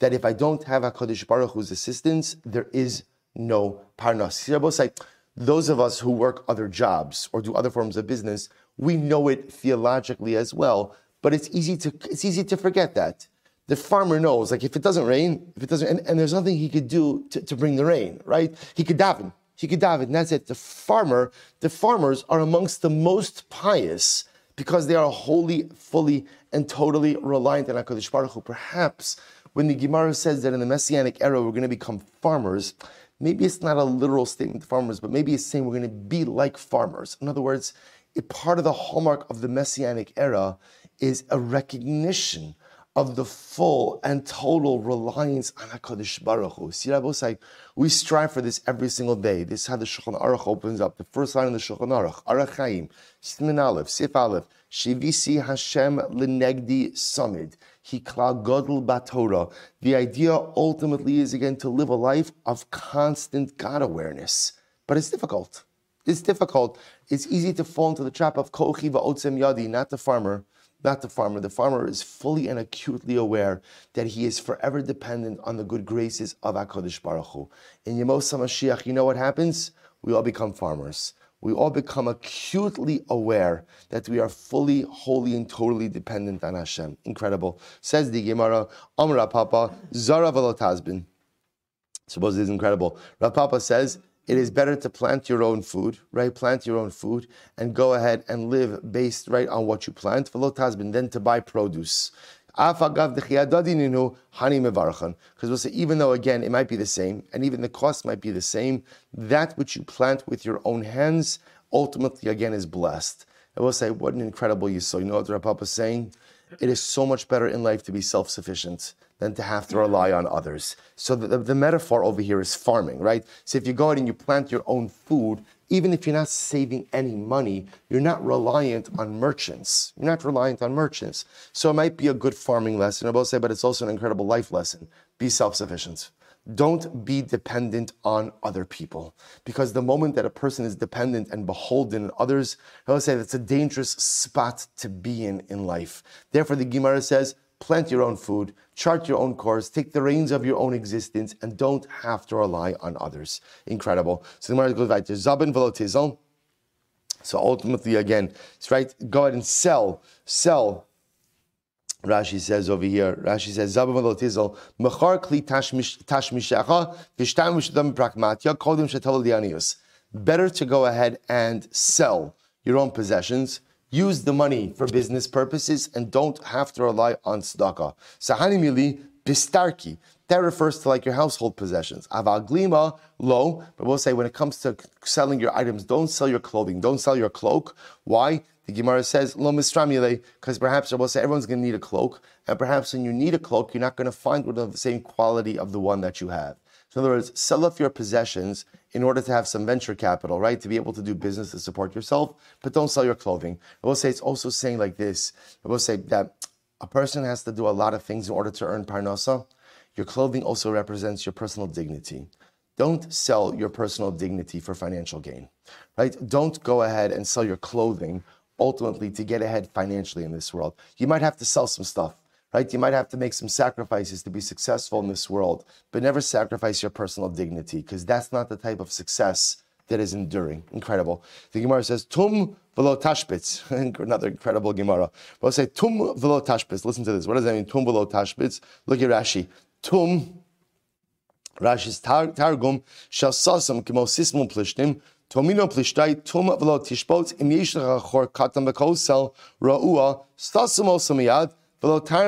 that if I don't have a HaKadosh Baruch Hu's assistance, there is no parnas. I will say, those of us who work other jobs or do other forms of business, we know it theologically as well but it's easy to it's easy to forget that. The farmer knows, like if it doesn't rain, if it doesn't, and, and there's nothing he could do to, to bring the rain, right? He could daven. he could daven. And that's it. The farmer, the farmers are amongst the most pious because they are wholly, fully, and totally reliant on HaKadosh Baruch Hu. Perhaps when the Gemara says that in the Messianic era we're going to become farmers, maybe it's not a literal statement to farmers, but maybe it's saying we're going to be like farmers. In other words, a part of the hallmark of the Messianic era is a recognition of the full and total reliance on HaKadosh Baruch Hu. See, Rabbi we strive for this every single day. This is how the Shulchan Aruch opens up. The first line of the Shulchan Aruch, Orach Chaim, Siman Aleph, Sif Aleph, Shivisi Hashem Lenegdi Samid, Hikla Batorah. The idea ultimately is again to live a life of constant God awareness. But it's difficult. It's difficult. It's easy to fall into the trap of Kochi Va'otzem Yadi, not the farmer not the farmer. The farmer is fully and acutely aware that he is forever dependent on the good graces of HaKadosh Baruch Hu. In Yemos HaMashiach, you know what happens? We all become farmers. We all become acutely aware that we are fully, wholly, and totally dependent on Hashem. Incredible. Says the Gemara, Amra Papa, Zara Velotazbin. Suppose it is incredible. Rav Papa says, it is better to plant your own food, right? Plant your own food and go ahead and live based right on what you plant. Because than to buy produce. Because we'll say, even though again it might be the same, and even the cost might be the same, that which you plant with your own hands ultimately again is blessed. I will say, what an incredible you saw. You know what the Papa is saying? It is so much better in life to be self sufficient than to have to rely on others. So the, the, the, metaphor over here is farming, right? So if you go out and you plant your own food, even if you're not saving any money, you're not reliant on merchants. You're not reliant on merchants. So it might be a good farming lesson, I will say, but it's also an incredible life lesson. Be self sufficient. Don't be dependent on other people. Because the moment that a person is dependent and beholden on others, I will say that's a dangerous spot to be in in life. Therefore, the Gemara says, plant your own food, chart your own course, take the reins of your own existence, and don't have to rely on others. Incredible. So the Gemara goes back to Zabin Velotizel. So ultimately, again, it's right, go ahead and sell, sell. Rashi says over here, Rashi says, Mechar Kli Tashmishacha, Prakmatya, Kodim Better to go ahead and sell your own possessions use the money for business purposes and don't have to rely on tzedakah. Sahani mili bistarki. That refers to like your household possessions. Avaglima low, but we'll say when it comes to selling your items, don't sell your clothing, don't sell your cloak. Why? The Gemara says lo mistramile, because perhaps we'll everyone's going to need a cloak, and perhaps when you need a cloak, you're not going to find one of the same quality of the one that you have. So in other words, sell off your possessions in order to have some venture capital, right? To be able to do business to support yourself, but don't sell your clothing. I will say it's also saying like this. I will say that a person has to do a lot of things in order to earn parnasa. Your clothing also represents your personal dignity. Don't sell your personal dignity for financial gain, right? Don't go ahead and sell your clothing ultimately to get ahead financially in this world. You might have to sell some stuff right? You might have to make some sacrifices to be successful in this world, but never sacrifice your personal dignity because that's not the type of success that is enduring. Incredible. The Gemara says, Tum velo tashbitz. Another incredible Gemara. I'll say, Tum velo tashbitz. Listen to this. What does that mean? Tum velo tashbitz. Look at Rashi. Tum, Rashi's tar- Targum, shall sasam kimo sismum plishtim, Tomino plishtai tum velo tishbot im yishlach achor katam bekosel ra'ua stasum osamiyad Listen to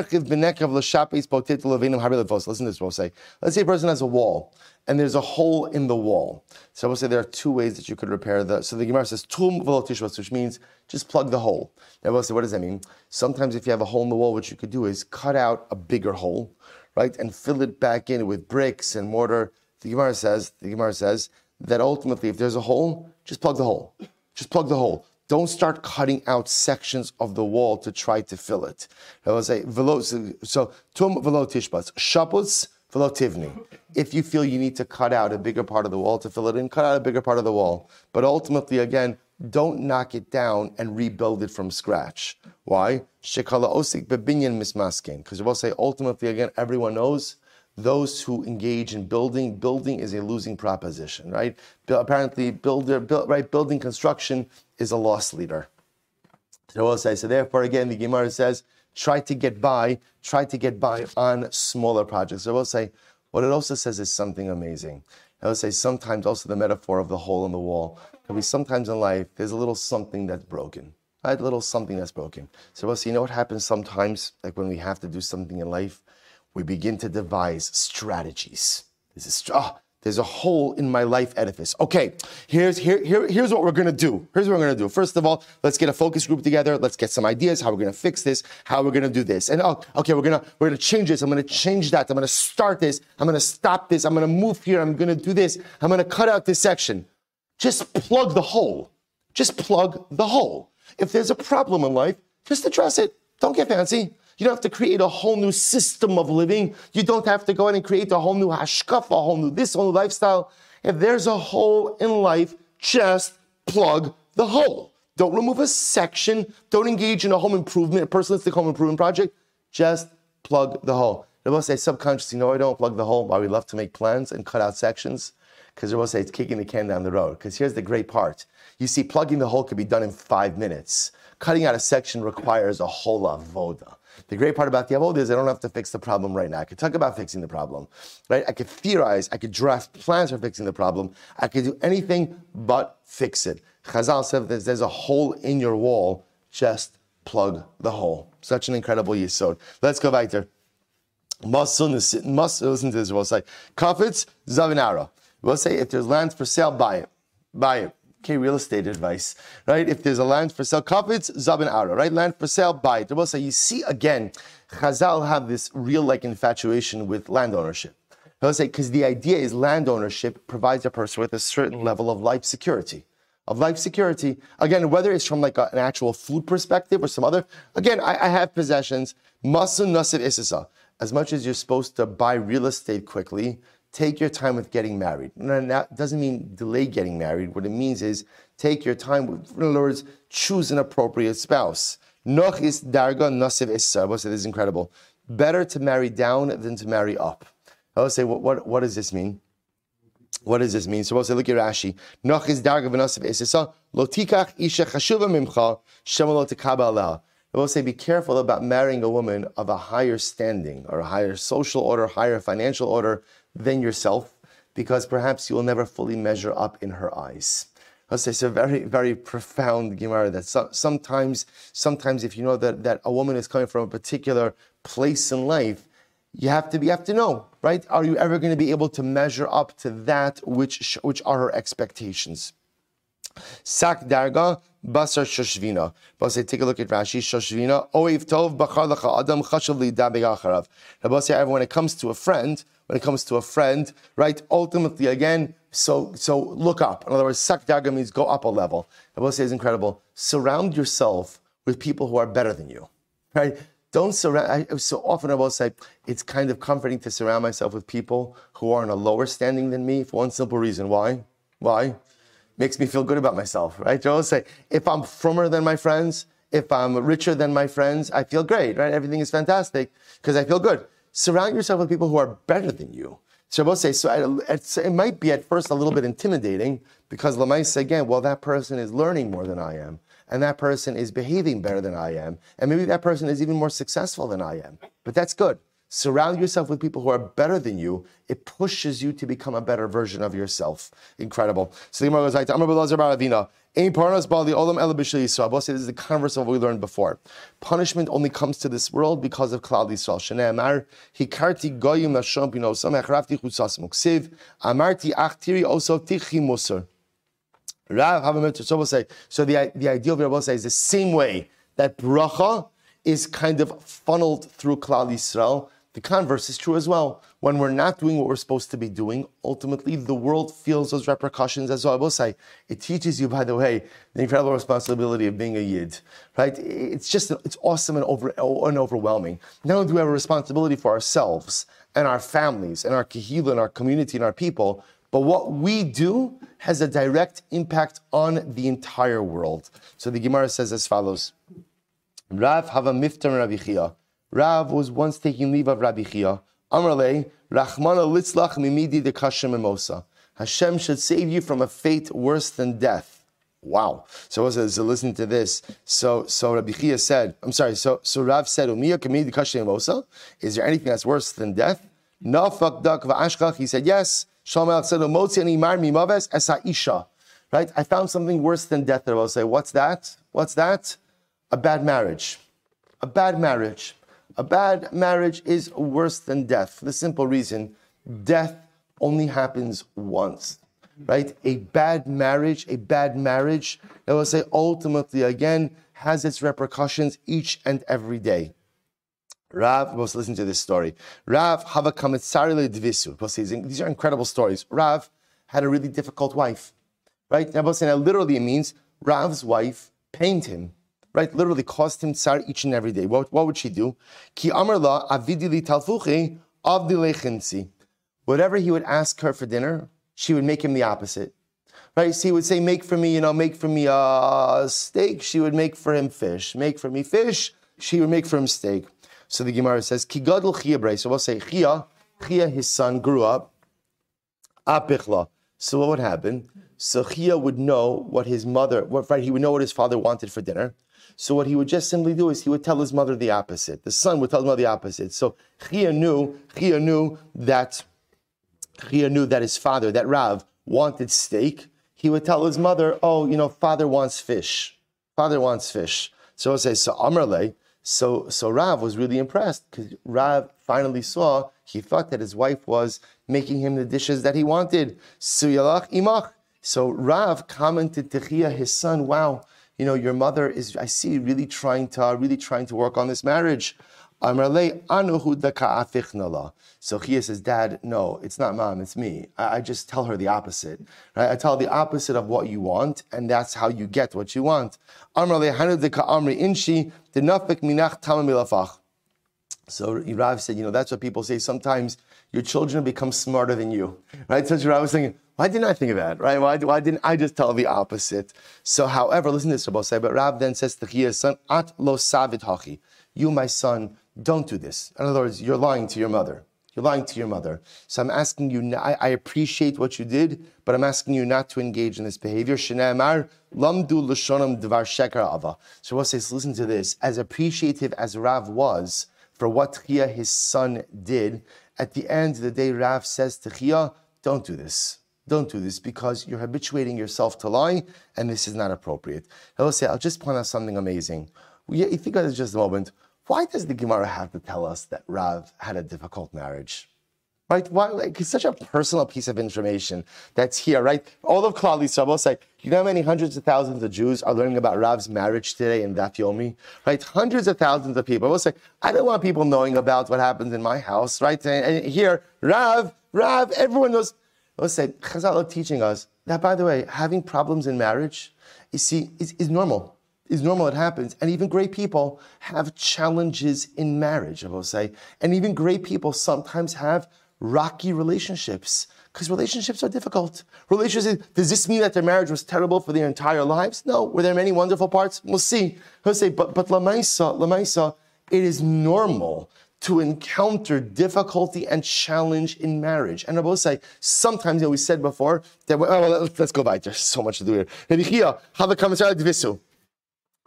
this, we'll say. Let's say a person has a wall and there's a hole in the wall. So we'll say there are two ways that you could repair the. So the Gemara says, tum which means just plug the hole. Now we'll say, what does that mean? Sometimes if you have a hole in the wall, what you could do is cut out a bigger hole, right, and fill it back in with bricks and mortar. The Gemara says, the Gemara says that ultimately, if there's a hole, just plug the hole. Just plug the hole. Don't start cutting out sections of the wall to try to fill it. I will say, so, tum velo tishbas, shaputz velo tivni. If you feel you need to cut out a bigger part of the wall to fill it in, cut out a bigger part of the wall. But ultimately, again, don't knock it down and rebuild it from scratch. Why? Shekala osik bebinyan mismaskin. Because we'll say, ultimately, again, everyone knows those who engage in building, building is a losing proposition, right? Apparently, builder, build, right, building construction is a loss leader. So will say, so therefore, again, the Gemara says, try to get by, try to get by on smaller projects. I will say, what it also says is something amazing. I would say sometimes also the metaphor of the hole in the wall. Can be sometimes in life, there's a little something that's broken. Right? A little something that's broken. So, well, you know what happens sometimes, like when we have to do something in life? We begin to devise strategies. This is, oh, there's a hole in my life edifice. Okay, here's here, here here's what we're gonna do. Here's what we're gonna do. First of all, let's get a focus group together. Let's get some ideas how we're gonna fix this, how we're gonna do this. And oh, okay, we're gonna we're gonna change this. I'm gonna change that. I'm gonna start this. I'm gonna stop this. I'm gonna move here. I'm gonna do this. I'm gonna cut out this section. Just plug the hole. Just plug the hole. If there's a problem in life, just address it. Don't get fancy. You don't have to create a whole new system of living. You don't have to go in and create a whole new hashkaf, a whole new this, whole new lifestyle. If there's a hole in life, just plug the hole. Don't remove a section. Don't engage in a home improvement, a personalistic home improvement project. Just plug the hole. They will say subconsciously, no, I don't plug the hole. Why we love to make plans and cut out sections? Because will say it's kicking the can down the road. Because here's the great part. You see, plugging the hole could be done in five minutes. Cutting out a section requires a whole avoda. The great part about the avoda is I don't have to fix the problem right now. I could talk about fixing the problem, right? I could theorize, I could draft plans for fixing the problem. I could do anything but fix it. Chazal said there's, there's a hole in your wall, just plug the hole. Such an incredible yisod. Let's go back there. Must listen to this. We'll say, Kafitz Zavinara. We'll say, if there's land for sale, buy it. Buy it. Okay, real estate advice, right? If there's a land for sale, kafitz zabin ara, right? Land for sale, buy it. Say, you see again, Chazal have this real like infatuation with land ownership. He'll say because the idea is land ownership provides a person with a certain level of life security. Of life security, again, whether it's from like a, an actual food perspective or some other. Again, I, I have possessions. Masun nasiv isisa. As much as you're supposed to buy real estate quickly, take your time with getting married. And that doesn't mean delay getting married. What it means is take your time. With, in other words, choose an appropriate spouse. Noch is darga nasiv issa. This is incredible. Better to marry down than to marry up. I will say, what, what, what does this mean? What does this mean? So we'll say, look at Rashi. Noch is darga v'nasiv issa. Lo tikach isha chashuva mimcha shemalo tekaba I will say, be careful about marrying a woman of a higher standing or a higher social order, higher financial order than yourself, because perhaps you will never fully measure up in her eyes. It's a very, very profound Gemara that so, sometimes, sometimes if you know that, that a woman is coming from a particular place in life, you have to be, you have to know, right? Are you ever going to be able to measure up to that which, which are her expectations? Sak darga basar shoshvina. But take a look at Rashi. Shoshvina oiv tov bachar lecha adam chashav li dabei Rabbi say, when it comes to a friend, when it comes to a friend, right? Ultimately, again, so so look up. In other words, sak daga means go up a level. I will say is incredible. Surround yourself with people who are better than you, right? Don't surround. I, so often I will say it's kind of comforting to surround myself with people who are in a lower standing than me for one simple reason. Why? Why? Makes me feel good about myself, right? I will say if I'm frommer than my friends, if I'm richer than my friends, I feel great, right? Everything is fantastic because I feel good surround yourself with people who are better than you. So both say, so it might be at first a little bit intimidating because Lamaisa again, well, that person is learning more than I am, and that person is behaving better than I am, and maybe that person is even more successful than I am. But that's good. Surround yourself with people who are better than you. It pushes you to become a better version of yourself. Incredible. So the Gemara goes like, "Amar Baravina." Ein parnas bali olam ela b'shel Yisrael. This is the converse of what we learned before. Punishment only comes to this world because of Klal Yisrael. So the the idea of Rabbi is the same way that bracha is kind of funneled through Klal Yisrael the converse is true as well. When we're not doing what we're supposed to be doing, ultimately the world feels those repercussions as well. Say, it teaches you, by the way, the incredible responsibility of being a yid, right? It's just, it's awesome and, over, and overwhelming. Not only do we have a responsibility for ourselves and our families and our kahila and our community and our people, but what we do has a direct impact on the entire world. So the Gemara says as follows. Rav Hava Miftar Rav Rav was once taking leave of Rabbi Chia. Amrle, Rachmana litzlach mimidi de mimosa. Hashem should save you from a fate worse than death. Wow. So, so listen to this. So, so Rabbi Chia said, I'm sorry, so, so Rav said, Umiya kamidi kashem mimosa? Is there anything that's worse than death? Nafak dak va'ashkach. He said, yes. Shlomo said, "Motzi ani mar mimaves esa isha." Right? I found something worse than death. I will say, "What's that? What's that? A bad marriage. A bad marriage. A bad marriage is worse than death for the simple reason death only happens once." Right? A bad marriage, a bad marriage, I will say ultimately again has its repercussions each and every day. Rav, let's listen to this story. Rav Hava Kametsari Dvisu. These are incredible stories. Rav had a really difficult wife. Right? Now, literally it means Rav's wife pained him. Right? Literally caused him tsar each and every day. What, what would she do? Ki amarla avidili talfuchi avdilechinsi. Whatever he would ask her for dinner, she would make him the opposite. Right? So he would say, make for me, you know, make for me a steak. She would make for him fish. Make for me fish. She would make for him steak. So the Gemara says, Kigadol Chia So we'll say Chia, Chia, his son, grew up. Apichla. So what would happen? So Chia would know what his mother, what, right, he would know what his father wanted for dinner. So what he would just simply do is he would tell his mother the opposite. The son would tell his mother the opposite. So Chia knew, Chia knew that, Chia knew that his father, that Rav, wanted steak. He would tell his mother, oh, you know, father wants fish. Father wants fish. So he'll say, so Amrle, so, so Rav was really impressed because Rav finally saw, he thought that his wife was making him the dishes that he wanted. Suyalach imach. So Rav commented to Chia, his son, wow, you know, your mother is, I see, really trying to, really trying to work on this marriage. So Chia says, Dad, no, it's not mom, it's me. I, I, just tell her the opposite. Right? I tell the opposite of what you want, and that's how you get what you want. So Rav said, you know, that's what people say. Sometimes your children become smarter than you. Right? So Rav was thinking, why didn't I think of that? Right? Why, why didn't I just tell the opposite? So, however, listen to this, Rabbi but Rav then says to Chia's son, At lo savit hachi. You, my son, don't do this. In other words, you're lying to your mother. You're lying to your mother. So I'm asking you, I, I appreciate what you did, but I'm asking you not to engage in this behavior. lamdu dvar sheker ava. So Rav says, listen to this. As appreciative as Rav was for what Chia, his son, did, at the end of the day, Rav says to Chia, don't do this. Don't do this because you're habituating yourself to lie, and this is not appropriate. I will say, I'll just point out something amazing. You think about it just a moment. Why does the Gemara have to tell us that Rav had a difficult marriage? Right? Why, like, it's such a personal piece of information that's here, right? All of Klal Yisrael say, you know how many hundreds of thousands of Jews are learning about Rav's marriage today in Daf Yomi? Right? Hundreds of thousands of people. I will say, I don't want people knowing about what happens in my house, right? And, here, Rav, Rav, everyone knows. Will say, Chazal are teaching us that, by the way, having problems in marriage, you see, is, is normal is normal, it happens. And even great people have challenges in marriage, I will say. And even great people sometimes have rocky relationships because relationships are difficult. Relationships, does this mean that their marriage was terrible for their entire lives? No. Were there many wonderful parts? We'll see. He'll say, but, but Lamaisa, Lamaisa, it is normal to encounter difficulty and challenge in marriage. And I will say, sometimes, you know, we said before that, oh, well, let's, go back. There's so much to do here. Rabihia, have a dvisu.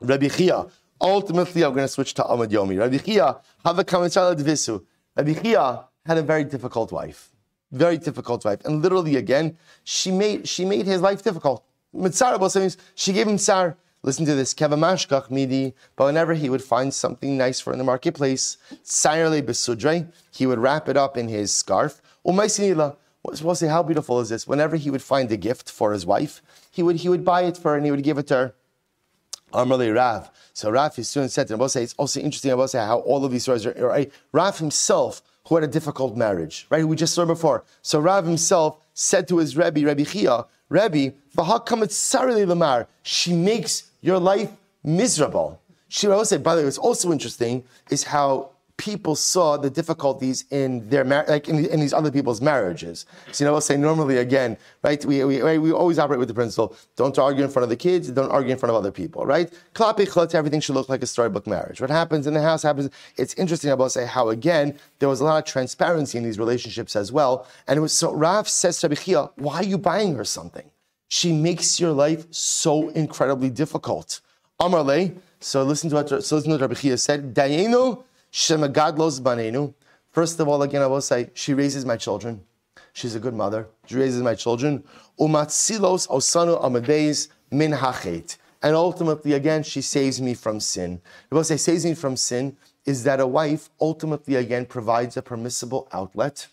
Rabbi Chia, ultimately, I'm going to switch to Amud Yomi. Rabbi Chia, have a Dvisu. Rabbi Chia had a very difficult wife. Very difficult wife. And literally, again, she made, she made his life difficult. Mitzarabos means she gave him tsar. Listen to this. Kevamashkach midi. But whenever he would find something nice for in the marketplace, he would wrap it up in his scarf. Umaisinila. We'll say, how beautiful is this? Whenever he would find a gift for his wife, he would, he would buy it for her and he would give it to her. Amarli Rav. So Rav, his student said to him, I say it's also interesting say how all of these stories are right. Rav himself, who had a difficult marriage, right? We just saw before. So Rav himself said to his Rebbe, Rebbe Chia, Rebbe, lamar. She makes your life miserable. She would say, by the way, what's also interesting is how people saw the difficulties in their mar- like in, in, these other people's marriages. So you know, I'll say normally again, right? We, we, we always operate with the principle: don't argue in front of the kids, don't argue in front of other people, right? Everything should look like a storybook marriage. What happens in the house happens. It's interesting. I will say how again there was a lot of transparency in these relationships as well. And it was so Rav says to Rabbi why are you buying her something? She makes your life so incredibly difficult. Amarle. So listen to what so listen to what Rabbi Chia said. Dayenu Shema Gadlos Banenu. First of all, again, I will say, she raises my children. she's a good mother. She raises my children. Umatzilos osanu amadeis min hachet. And ultimately, again, she saves me from sin. What say saves me from sin is that a wife ultimately, again, provides a permissible outlet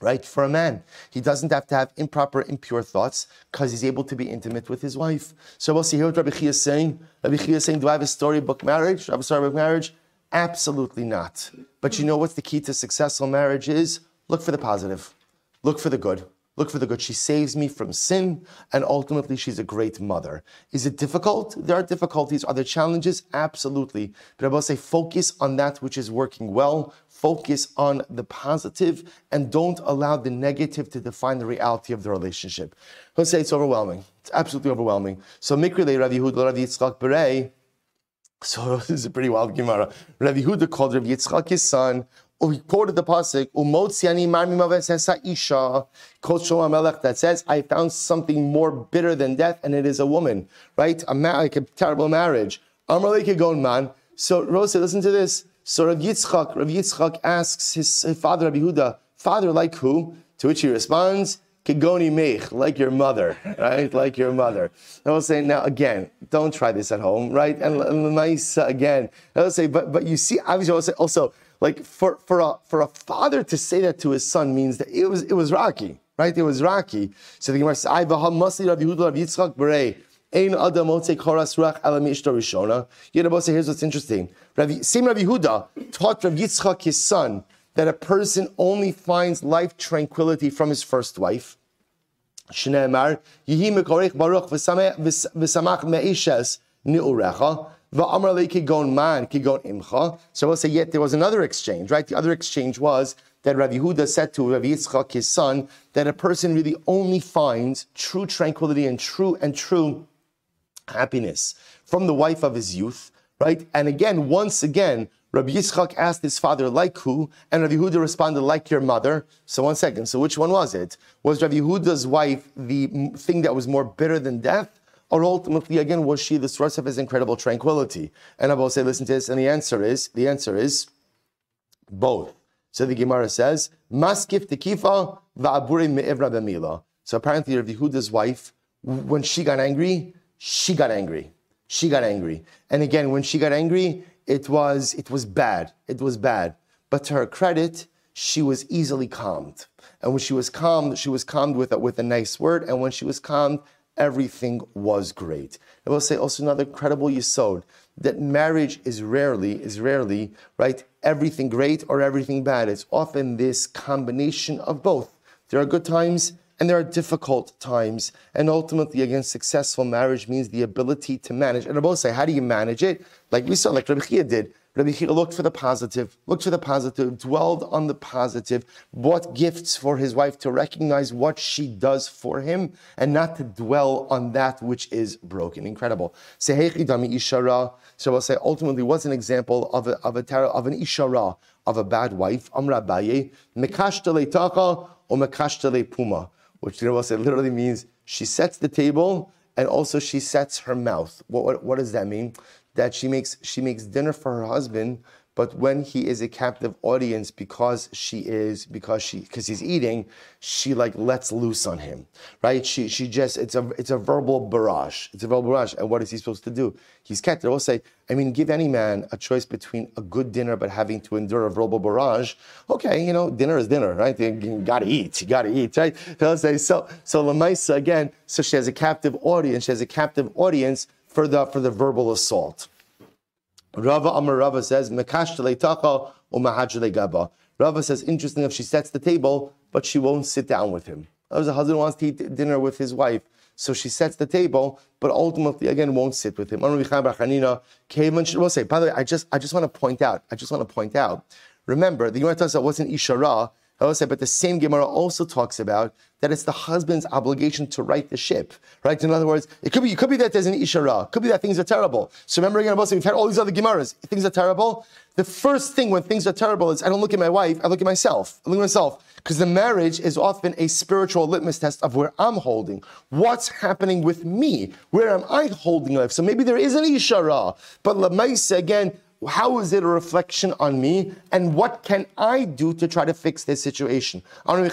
right? For a man, he doesn't have to have improper, impure thoughts because he's able to be intimate with his wife. So we'll see here what Rabbi Chia is saying. Rabbi Chia is saying, do I have a storybook marriage? I have a storybook marriage? Absolutely not. But you know what's the key to successful marriage is? Look for the positive. Look for the good. Look for the good. She saves me from sin, and ultimately, she's a great mother. Is it difficult? There are difficulties. Are there challenges? Absolutely. But I will say, focus on that which is working well. Focus on the positive, and don't allow the negative to define the reality of the relationship. He'll say it's overwhelming. It's absolutely overwhelming. So, Mikrile Rav Yehuda Rav Yitzchak Berei. So this is a pretty wild Gemara. Rav Yehuda called Rav Yitzchak his son we quoted the pasuk Umotziani Marmi Isha that says, "I found something more bitter than death, and it is a woman." Right, a ma- like a terrible marriage. Amalek man. So Rose, listen to this. So Rav Yitzchak, Rav Yitzchak asks his, his father Rabbi Huda, "Father, like who?" To which he responds, Kigoni mech, like your mother, right? Like your mother. I will say, now again, don't try this at home, right? And, and again. I will say, but but you see, obviously, I will say also like for, for, a, for a father to say that to his son means that it was, it was rocky, right? It was rocky. So the Gemara says, I masli Rabbi Yehuda Rabbi Yitzchak Berei. Ein adam motze koras ruach ala here's what's interesting. Rabbi, same Rabbi Yehuda taught Rabbi Yitzchak, his son, that a person only finds life tranquility from his first wife. Shneemar, yihi mekorech baruch v'samach me'ishes ni'urecha. Man, imcha. So we'll say, yet there was another exchange, right? The other exchange was that Rabbi Huda said to Rabbi Yitzchak, his son, that a person really only finds true tranquility and true and true happiness from the wife of his youth, right? And again, once again, Rabbi Yitzchak asked his father, like who? And Rabbi Huda responded, like your mother. So one second. So which one was it? Was Rabbi Huda's wife the thing that was more bitter than death? Or ultimately again was she the source of his incredible tranquility? And I will say, listen to this, and the answer is the answer is both. So the Gemara says, Maskif tekifa va'aburi me'evra b'mila. So apparently Rav Yehuda's wife, when she got angry, she got angry. She got angry. And again, when she got angry, it was it was bad. It was bad. But to her credit, she was easily calmed. And when she was calmed, she was calmed with a, with a nice word. And when she was calmed, everything was great. I will say also another incredible yisod that marriage is rarely, is rarely, right, everything great or everything bad. It's often this combination of both. There are good times and there are difficult times. And ultimately, again, successful marriage means the ability to manage. And I will say, how do you manage it? Like we saw, like Rabbi Chia did. Rabbi Chia looked for the positive, looked for the positive, dwelled on the positive, bought gifts for his wife to recognize what she does for him and not to dwell on that which is broken. Incredible. So we'll say ultimately was an example of, a, of, a, of an ishara, of a bad wife? Amra Baye, mekashtale taka or mekashtale puma, which know, we'll say literally means she sets the table and also she sets her mouth. What, what, what does that mean? That she makes she makes dinner for her husband but when he is a captive audience because she is because she because he's eating she like lets loose on him right? She she just it's a it's a verbal barrage. It's a verbal barrage. And what is he supposed to do? He's captive. I will say i mean give any man a choice between a good dinner but having to endure a verbal barrage. Okay you know dinner is dinner right? You gotta eat. You gotta eat right? I'll say so so lamaisa again so she has a captive audience. She has a captive audience for the for the verbal assault. Rava Amar Rava says Mekashtale or Gaba. Rava says interesting if she sets the table, but she won't sit down with him. As a husband wants to eat dinner with his wife, so she sets the table, but ultimately again won't sit with him. By the way, I just I just want to point out. I just want to point out. Remember, the Gemara about what's an ishara. But the same Gemara also talks about that it's the husband's obligation to right the ship, right? In other words, it could be, it could be that there's an ishara, it could be that things are terrible. So remember again, we've had all these other Gemaras, things are terrible. The first thing when things are terrible is I don't look at my wife, I look at myself. I look at myself. Because the marriage is often a spiritual litmus test of where I'm holding. What's happening with me? Where am I holding life? So maybe there is an ishara, but Lamaisa again, how is it a reflection on me? And what can I do to try to fix this situation? Once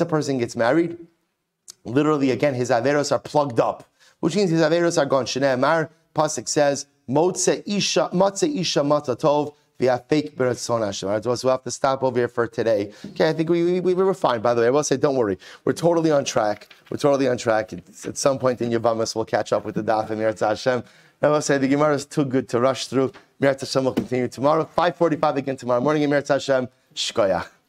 a person gets married, literally again, his averos are plugged up, which means his averos are gone. Shnei Mar, Pasuk says, Motze Isha, Matze Isha Matatov, we have fake Beratzon Hashem. Right, so we'll have to stop over here for today. Okay, I think we, we, we were fine, by the way. I will say, don't worry. We're totally on track. We're totally on track. It's, at some point in Yavamas, we'll catch up with the Daf and Meretz Hashem. I will say, the Gemara is too good to rush through. Meretz Hashem will continue tomorrow. 5.45 again tomorrow morning in Meretz Hashem. Shkoyach.